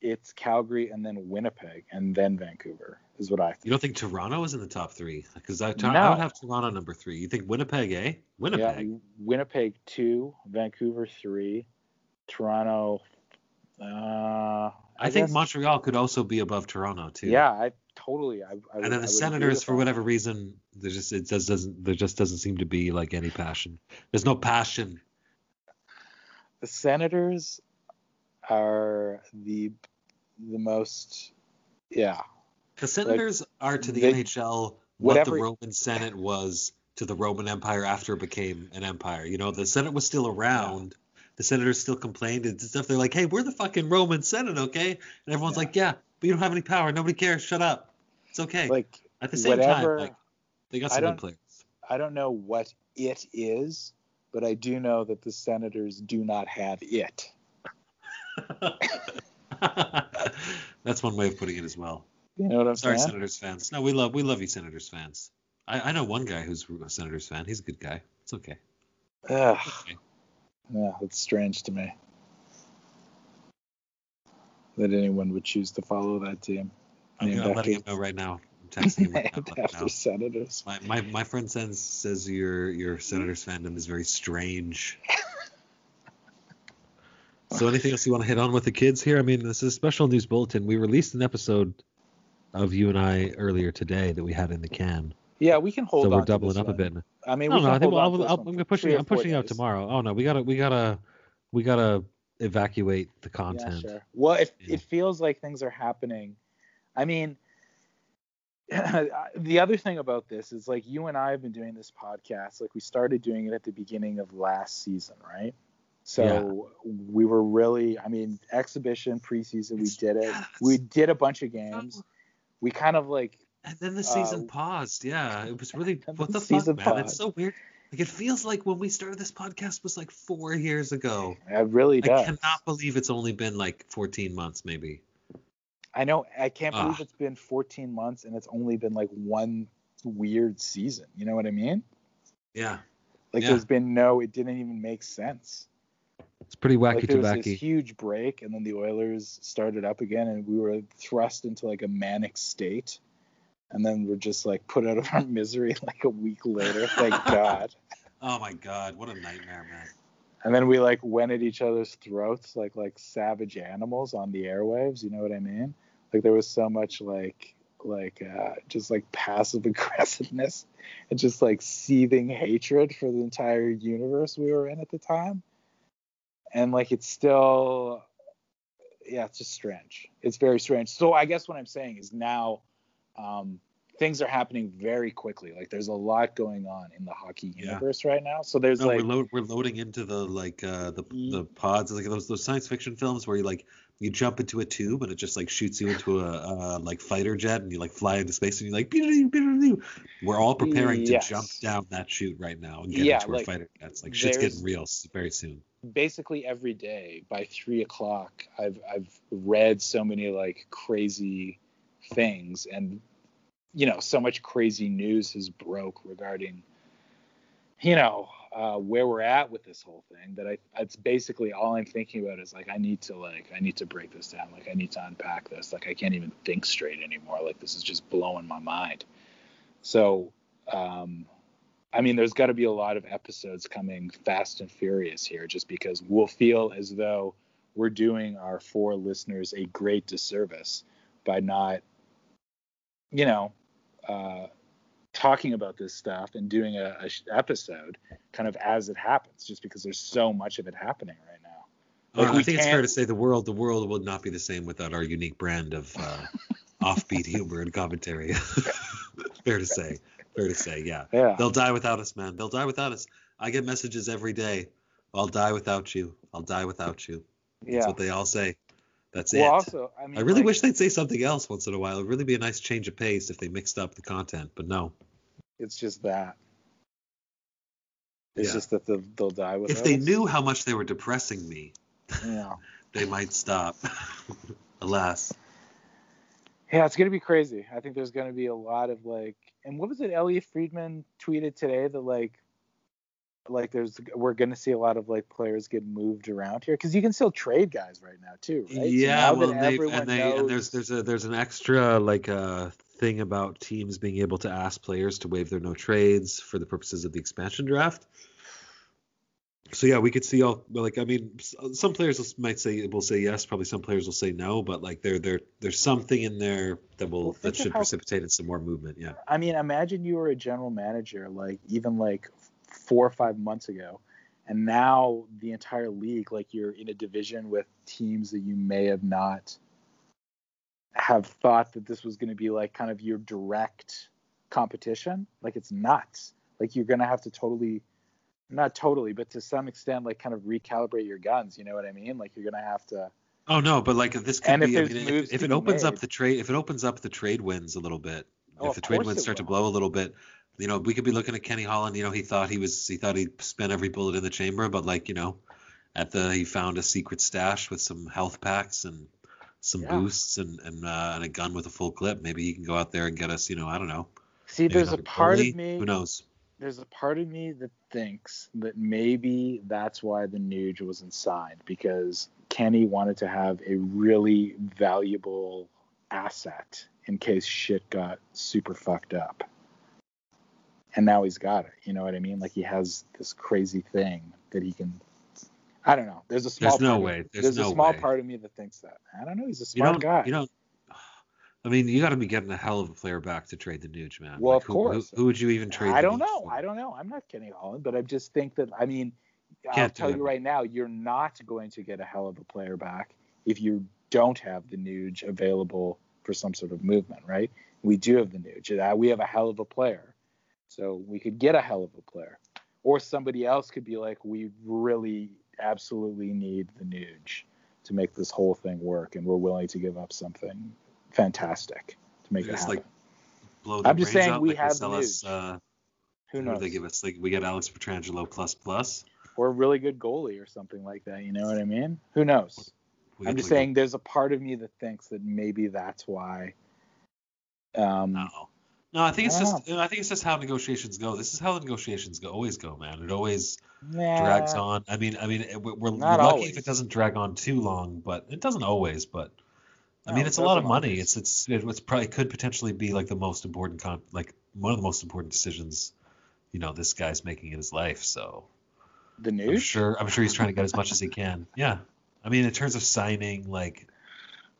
it's Calgary and then Winnipeg and then Vancouver is what I You don't think Toronto is in the top three? Because I, I No. would have Toronto number three. You think Winnipeg, eh? Winnipeg. Yeah, Winnipeg two, Vancouver three, Toronto. Uh, I, I, think Montreal could also be above Toronto too. Yeah, I totally. I, I And I then the agree Senators, for whatever reason, there just it just doesn't there just doesn't seem to be like any passion. There's no passion. the Senators are the the most. Yeah, The Senators are to the they- NHL what whatever- the Roman Senate was to the Roman Empire after it became an empire. You know, the Senate was still around. The Senators still complained and stuff. They're like, "Hey, we're the fucking Roman Senate, okay?" And everyone's Yeah. like, "Yeah, but you don't have any power. Nobody cares. Shut up. It's okay." like At the same whatever- time, like they got some good players. I don't know what it is, but I do know that the Senators do not have it. [LAUGHS] That's one way of putting it as well. You know what I'm Sorry, saying? Senators fans. No, we love we love you, Senators fans. I, I know one guy who's a Senators fan. He's a good guy. It's okay. Ugh. Okay. Yeah, it's strange to me that anyone would choose to follow that team. I'm, I'm letting him know right now. I'm [LAUGHS] texting him right now. Named letting him after. Senators. My, my my friend says says your your Senators fandom is very strange. So anything else you want to hit on with the kids here? I mean, this is a special news bulletin. We released an episode of you and I earlier today that we had in the can. Yeah, we can hold so we're doubling up a bit. I mean, we no, I think well, I'll, I'll, I'm for pushing three or I'm pushing out tomorrow. Oh no, we gotta we gotta we gotta evacuate the content. Yeah, sure. Well, it, Yeah. it feels like things are happening. I mean, [CLEARS THROAT] the other thing about this is like you and I have been doing this podcast. Like we started doing it at the beginning of last season, right? So we were really, I mean, exhibition preseason, we did it. yeah, We did a bunch of games. We kind of like And then the season Uh, paused. Yeah, it was really [LAUGHS] what the the fuck, man. paused. It's so weird. Like it feels like when we started this podcast was like four years ago. it really does. I cannot believe it's only been like 14 months, maybe. I know. I can't believe Ah. it's been 14 months and it's only been like one weird season. You know what I mean? Yeah, Like Yeah. there's been no. It didn't even make sense. it's pretty wacky like there was this huge break, and then the Oilers started up again, and we were thrust into like a manic state, and then we're just like put out of our [LAUGHS] misery like a week later. Thank [LAUGHS] God. Oh my god, what a nightmare, man. And then we like went at each other's throats like like savage animals on the airwaves. You know what I mean? Like there was so much like like uh, just like passive [LAUGHS] aggressiveness and just like seething hatred for the entire universe we were in at the time. And like it's still yeah, it's just strange. It's very strange. So I guess what I'm saying is now um, things are happening very quickly. Like there's a lot going on in the hockey Yeah. universe right now. So there's No, like we're, load, we're loading into the like uh, the the pods, like those those science fiction films where you like you jump into a tube and it just like shoots you into a uh, like fighter jet and you like fly into space and you're like we're all preparing to Yes. jump down that chute right now and get Yeah, into our like, fighter jets. Like shit's getting real very soon. basically every day by three o'clock i've i've read so many like crazy things and you know so much crazy news has broke regarding you know uh, where we're at with this whole thing that i it's basically all i'm thinking about is like i need to like i need to break this down. Like i need to unpack this. Like i can't even think straight anymore. Like this is just blowing my mind. So um I mean, there's got to be a lot of episodes coming fast and furious here, just because we'll feel as though we're doing our four listeners a great disservice by not, you know, uh, talking about this stuff and doing a, a sh- episode kind of as it happens, just because there's so much of it happening right now. Like, Uh, I think it's fair to say the world the world would not be the same without our unique brand of uh, [LAUGHS] offbeat humor and commentary. [LAUGHS] fair to say. Fair to say, yeah. Yeah. They'll die without us, man. They'll die without us. I get messages every day. I'll die without you. I'll die without you. That's yeah. what they all say. That's Well, it. also, I mean, I really like, wish they'd say something else once in a while. It'd really be a nice change of pace if they mixed up the content, but no. it's just that. It's Yeah. just that they'll, they'll die with. If they knew how much they were depressing me, Yeah. [LAUGHS] they might stop. [LAUGHS] Alas. Yeah, it's gonna be crazy. I think there's gonna be a lot of like, and what was it? Elliot Friedman tweeted today that like, like there's we're gonna see a lot of like players get moved around here because you can still trade guys right now too, right? Yeah, now well, they and they and there's there's a there's an extra like uh thing about teams being able to ask players to waive their no trades for the purposes of the expansion draft. So yeah, we could see all like I mean, some players might say it will say yes, probably some players will say no, but like there there there's something in there that will Well, that should how- precipitate in some more movement. Yeah. I mean, imagine you were a general manager, like even like four or five months ago, and now the entire league, like you're in a division with teams that you may have not have thought that this was going to be like kind of your direct competition. Like it's nuts. Like you're going to have to totally, not totally, but to some extent, like kind of recalibrate your guns. You know what I mean? Like you're going to have to. Oh no, but like this could And if be. I mean, if, if it be opens up the trade, if it opens up the trade winds a little bit, Oh, if the trade winds start to blow a little bit, you know, we could be looking at Kenny Holland. You know, he thought he was he thought he'd spent every bullet in the chamber, but like you know, at the he found a secret stash with some health packs and some Yeah. boosts and and, uh, and a gun with a full clip. Maybe he can go out there and get us. You know, I don't know. See, there's a part goalie. of me. Who knows? there's a part of me that thinks that maybe that's why the Nuge was inside because Kenny wanted to have a really valuable asset in case shit got super fucked up. And now he's got it. You know what I mean? Like he has this crazy thing that he can. I don't know. There's a small. There's no part of- way. There's There's, no a small way. part of me that thinks that. I don't know. He's a You smart don't. guy. You don't. I mean, you got to be getting a hell of a player back to trade the Nuge, man. Well, Like, of who, course. Who, who would you even trade? I don't know. for? I don't know. I'm not Kenny Holland, but I just think that I mean, I'll Can't do tell it. you right now, you're not going to get a hell of a player back if you don't have the Nuge available for some sort of movement, right? We do have the Nuge. Uh, We have a hell of a player, so we could get a hell of a player, or somebody else could be like, we really absolutely need the Nuge to make this whole thing work, and we're willing to give up something fantastic to make it happen. like blow the I'm just saying out, we like have sell the us, uh, Who knows? they give us? Like we get Alex Pietrangelo plus plus. or a really good goalie or something like that. You know what I mean? Who knows? We I'm just like, a- saying there's a part of me that thinks that maybe that's why. Um, No, no. I think it's I just. I think it's just how negotiations go. This is how the negotiations go. Always go, man. It always nah, drags on. I mean, I mean, we're, lucky always. if it doesn't drag on too long, but it doesn't always. But I No, mean, it it's a lot of money. always. It's it's it's probably could potentially be like the most important con like one of the most important decisions. You know, this guy's making in his life. So The I'm news? sure I'm sure he's trying to get as much as he can. [LAUGHS] Yeah. I mean, in terms of signing, like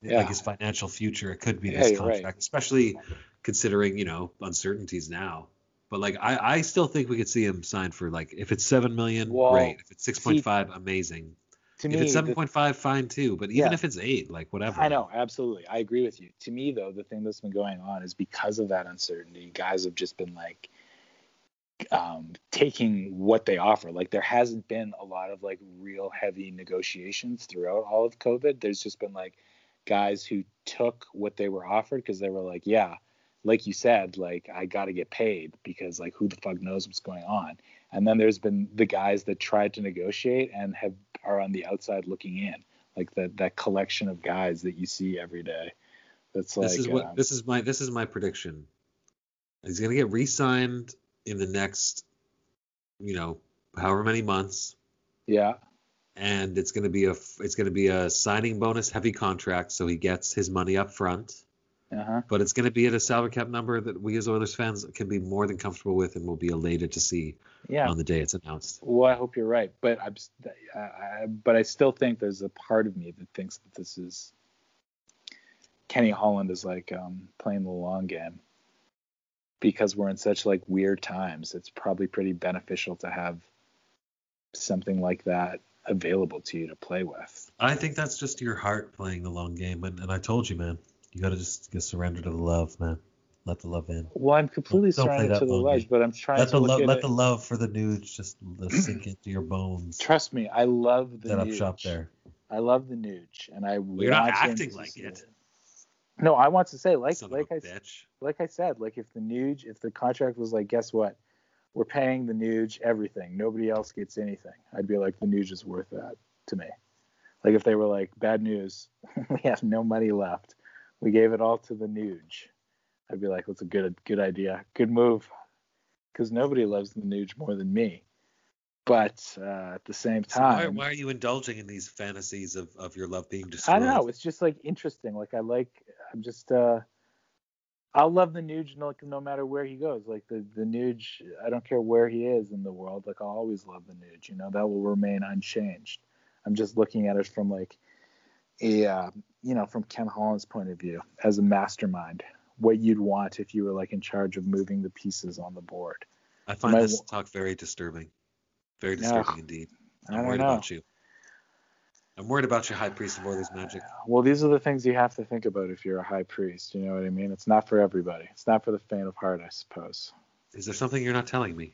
Yeah. like his financial future, it could be Yeah, this you're right. contract, especially considering you know uncertainties now. But like I, I still think we could see him sign for like if it's seven million, Well, great. If it's six point five, amazing. To me, if me, it's seven point five, fine too. But even Yeah. if it's eight, like whatever. I know, absolutely. I agree with you. To me, though, the thing that's been going on is because of that uncertainty, guys have just been like um, taking what they offer. Like there hasn't been a lot of like real heavy negotiations throughout all of COVID. There's just been like guys who took what they were offered because they were like, yeah, like you said, like I got to get paid because like who the fuck knows what's going on. And then there's been the guys that tried to negotiate and have are on the outside looking in, like that that collection of guys that you see every day. That's like This is what um, this is my this is my prediction. He's gonna get re-signed in the next, you know, however many months, yeah, and it's gonna be a it's gonna be a signing bonus heavy contract, so he gets his money up front. Uh huh. But it's going to be at a salary cap number that we as Oilers fans can be more than comfortable with and we'll be elated to see Yeah. on the day it's announced. Well, I hope you're right, but I'm, I, but I still think there's a part of me that thinks that this is Kenny Holland is like um, playing the long game because we're in such like weird times. It's probably pretty beneficial to have something like that available to you to play with. I think that's just your heart playing the long game, and, and I told you, man, you got to just get surrender to the love, man. Let the love in. Well, I'm completely Don't play surrounded that to the long ledge, but I'm trying Let to the look love, at let it. the love for the nudes just [CLEARS THROAT] sink into your bones. Trust me, I love the Set up Nuge. shop there. I love the Nuge, and I Well, you're not acting like see it. No, I want to say like Son like of I a bitch. like I said, like if the Nuge, if the contract was like, guess what, we're paying the Nuge everything, nobody else gets anything, I'd be like, the Nuge is worth that to me. Like if they were like, bad news, [LAUGHS] we have no money left, we gave it all to the Nuge, I'd be like, that's a good good idea, good move, because nobody loves the Nuge more than me. But uh, at the same So why, time, why are you indulging in these fantasies of, of your love being I destroyed? don't know. It's just like interesting. Like I like. I'm just. uh I'll love the Nuge no, no matter where he goes. Like the the Nuge, I don't care where he is in the world. Like I'll always love the Nuge. You know that will remain unchanged. I'm just looking at it from like a uh, you know from Ken Holland's point of view as a mastermind. What you'd want if you were like in charge of moving the pieces on the board. I find this talk very disturbing. Very disturbing indeed. I I'm don't worried know. about you. I'm worried about your high priest of Oilers magic. Well, these are the things you have to think about if you're a high priest. You know what I mean? It's not for everybody. It's not for the faint of heart, I suppose. Is there something you're not telling me?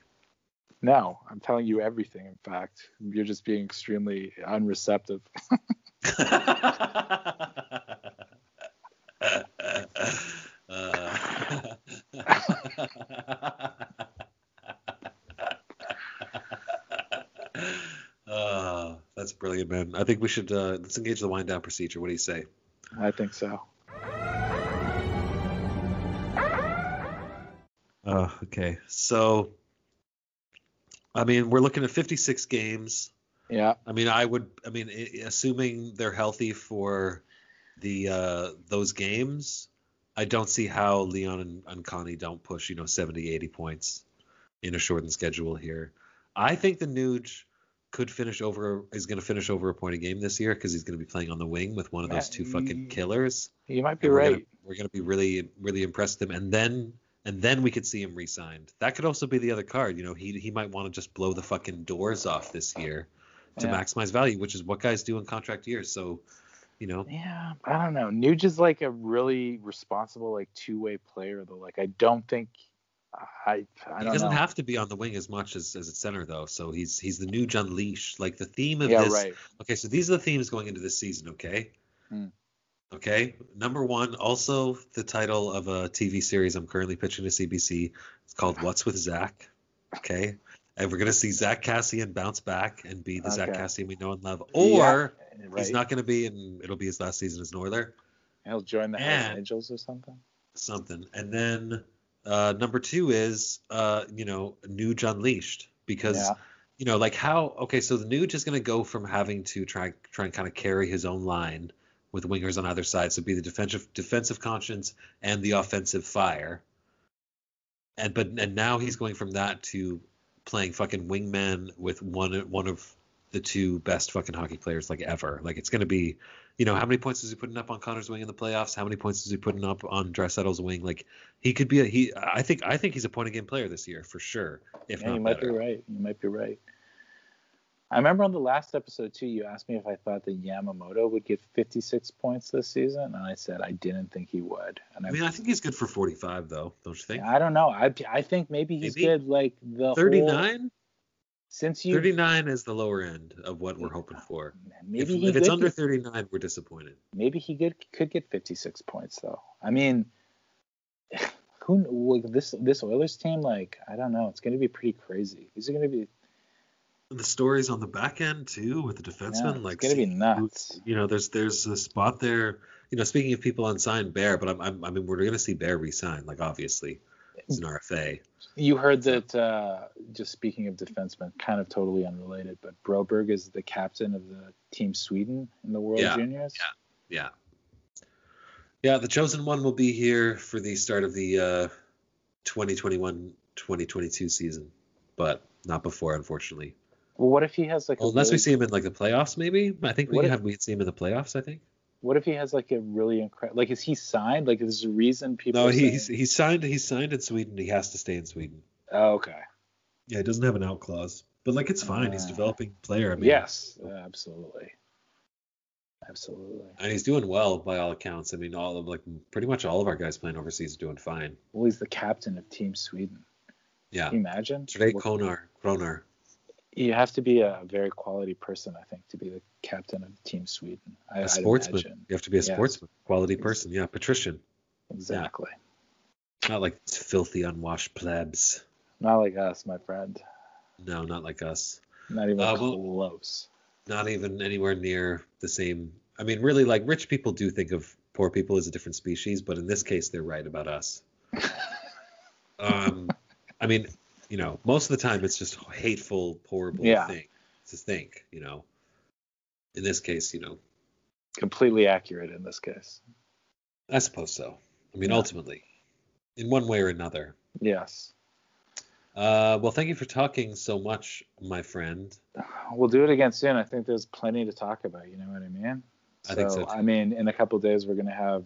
No, I'm telling you everything. In fact, you're just being extremely unreceptive. [LAUGHS] Uh, that's brilliant, man. I think we should uh, let's engage the wind down procedure. What do you say? I think so. Uh, okay, so I mean, we're looking at 56 games. Yeah. I mean, I would. I mean, assuming they're healthy for the uh, those games, I don't see how Leon and, and Connie don't push, you know, 70, 80 points in a shortened schedule here. I think the Nuge could finish over. Is going to finish over a point a game this year because he's going to be playing on the wing with one of those two fucking killers. You might be we're right. Gonna, we're gonna be really, really impressed with him, and then, and then we could see him re-signed. That could also be the other card. You know, he he might want to just blow the fucking doors off this year to Yeah. maximize value, which is what guys do in contract years. So, you know, Yeah, I don't know. Nuge is like a really responsible, like two-way player, though. Like I don't think I I he doesn't know. have to be on the wing as much as as at center though. So he's he's the new John Leash. Like the theme of yeah, this. right. Okay, so these are the themes going into this season. Okay. Hmm. Okay. Number one, also the title of a TV series I'm currently pitching to CBC. It's called What's with Zach. Okay. And we're gonna see Zach Kassian bounce back and be the Zach Kassian we know and love, Yeah, or right. he's not gonna be, and it'll be his last season as Norther. He'll join the And- Hells Angels or something. something. And then uh, number two is uh, you know, Nuge Unleashed because Yeah. you know, like how okay, so the Nuge is gonna go from having to try try and kind of carry his own line with wingers on either side, so be the defensive defensive conscience and the offensive fire. And but and now he's going from that to playing fucking wingman with one one of the two best fucking hockey players like ever. Like it's gonna be, you know, how many points is he putting up on Connor's wing in the playoffs? How many points is he putting up on Draisaitl's wing? Like he could be a he. I think I think he's a point a game player this year for sure. If yeah, not you might better. be right. You might be right. I remember on the last episode too, you asked me if I thought that Yamamoto would get 56 points this season, and I said I didn't think he would. And I mean, I think he's good for 45 though, don't you think? I don't know. I I think maybe he's Maybe. good like the whole- 39. since you 39 is the lower end of what we're hoping for. maybe if, if it's under 39, we're disappointed. maybe he could could get 56 points though. I mean, [SIGHS] who like this this Oilers team like I don't know. It's going to be pretty crazy. These are going to be the stories on the back end too with the defensemen, yeah, like it's going to be nuts. you know, there's there's a spot there. You know, speaking of people unsigned, Bear, but I'm, I'm I mean, we're gonna see Bear resign, like obviously, it's an RFA. You heard that, uh, just speaking of defensemen, kind of totally unrelated, but Broberg is the captain of the team Sweden in the World Yeah, Juniors. Yeah, yeah. The chosen one will be here for the start of the uh, 2021-2022 season, but not before, unfortunately. Well, what if he has like a Well, unless we see him in like the playoffs, maybe. I think we if- have we see him in the playoffs. I think. what if he has like a really incredible like is he signed? Like is there a reason people No, he's saying- he's signed. He's signed in Sweden. He has to stay in Sweden. oh, okay. Yeah, he doesn't have an out clause, but like it's fine. he's a Uh, developing player. I mean, yes, absolutely. Absolutely. and he's doing well by all accounts. I mean, all of like pretty much all of our guys playing overseas are doing fine. Well, he's the captain of Team Sweden. Yeah, Can you imagine? Today Konar, Kronar. You have to be a very quality person, I think, to be the captain of Team Sweden. I, a sportsman. You have to be a sportsman, quality person. Yeah, patrician, Exactly. not like filthy, unwashed plebs. Not like us, my friend. No, not like us. Not even Uh, well- close. Not even anywhere near the same. I mean, really, like rich people do think of poor people as a different species, but in this case, they're right about us. [LAUGHS] um, I mean, you know, most of the time it's just hateful, horrible Yeah. thing to think. You know, in this case, you know, Completely accurate in this case. I suppose so. I mean, Yeah. ultimately, in one way or another. Yes. Uh, well, thank you for talking so much, my friend. We'll do it again soon. I think there's plenty to talk about. You know what I mean? I think so, too. I mean, in a couple days, we're gonna have,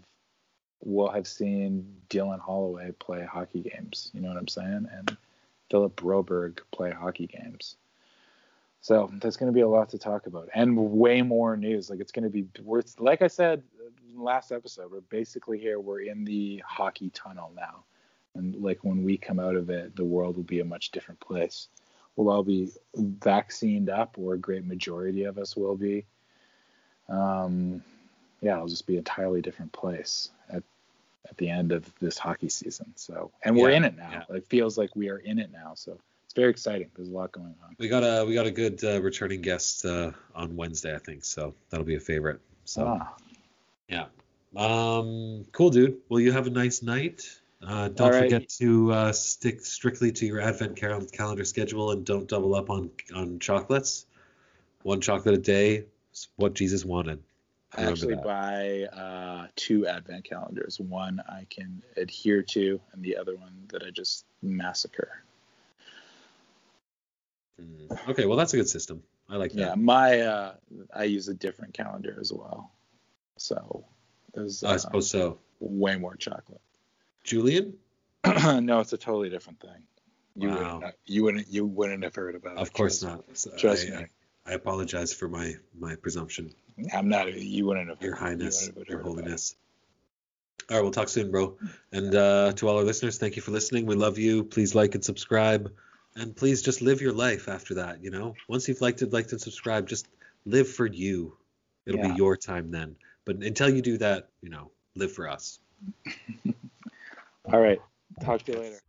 we'll have seen Dylan Holloway play hockey games. You know what I'm saying? And Philip Broberg play hockey games. So there's going to be a lot to talk about, and way more news. Like it's going to be worth. Like I said last episode, we're basically here. We're in the hockey tunnel now, and like when we come out of it, the world will be a much different place. We'll all be vaccinated up, or a great majority of us will be. Um, yeah, it'll just be an entirely different place at at the end of this hockey season. So, and we're Yeah, in it now. yeah. It feels like we are in it now. So it's very exciting. There's a lot going on. We got a we got a good uh, returning guest uh, on Wednesday, I think. So that'll be a favorite. So Ah, yeah. Um, cool, dude. Well, you have a nice night. Uh, don't right. forget to uh, stick strictly to your Advent cal- calendar schedule and don't double up on on chocolates. One chocolate a day is what Jesus wanted. I actually that. buy uh, two advent calendars. One I can adhere to, and the other one that I just massacre. Mm. Okay, well that's a good system. I like that. Yeah, my uh, I use a different calendar as well. So there's I uh, suppose so. way more chocolate. Julian, [CLEARS THROAT] no, it's a totally different thing. You Wow. wouldn't you wouldn't you wouldn't have heard about it. of course trust not. So Trust I, me. I, apologize for my my presumption. I'm not. You wouldn't have. Your heard- you Highness, Your heard about it. Holiness. All right, we'll talk soon, bro. And uh, to all our listeners, thank you for listening. We love you. Please like and subscribe, and please just live your life after that. You know, once you've liked it, liked and subscribed, just live for you. It'll Yeah. be your time then. But until you do that, you know, live for us. [LAUGHS] All right. Talk to you later.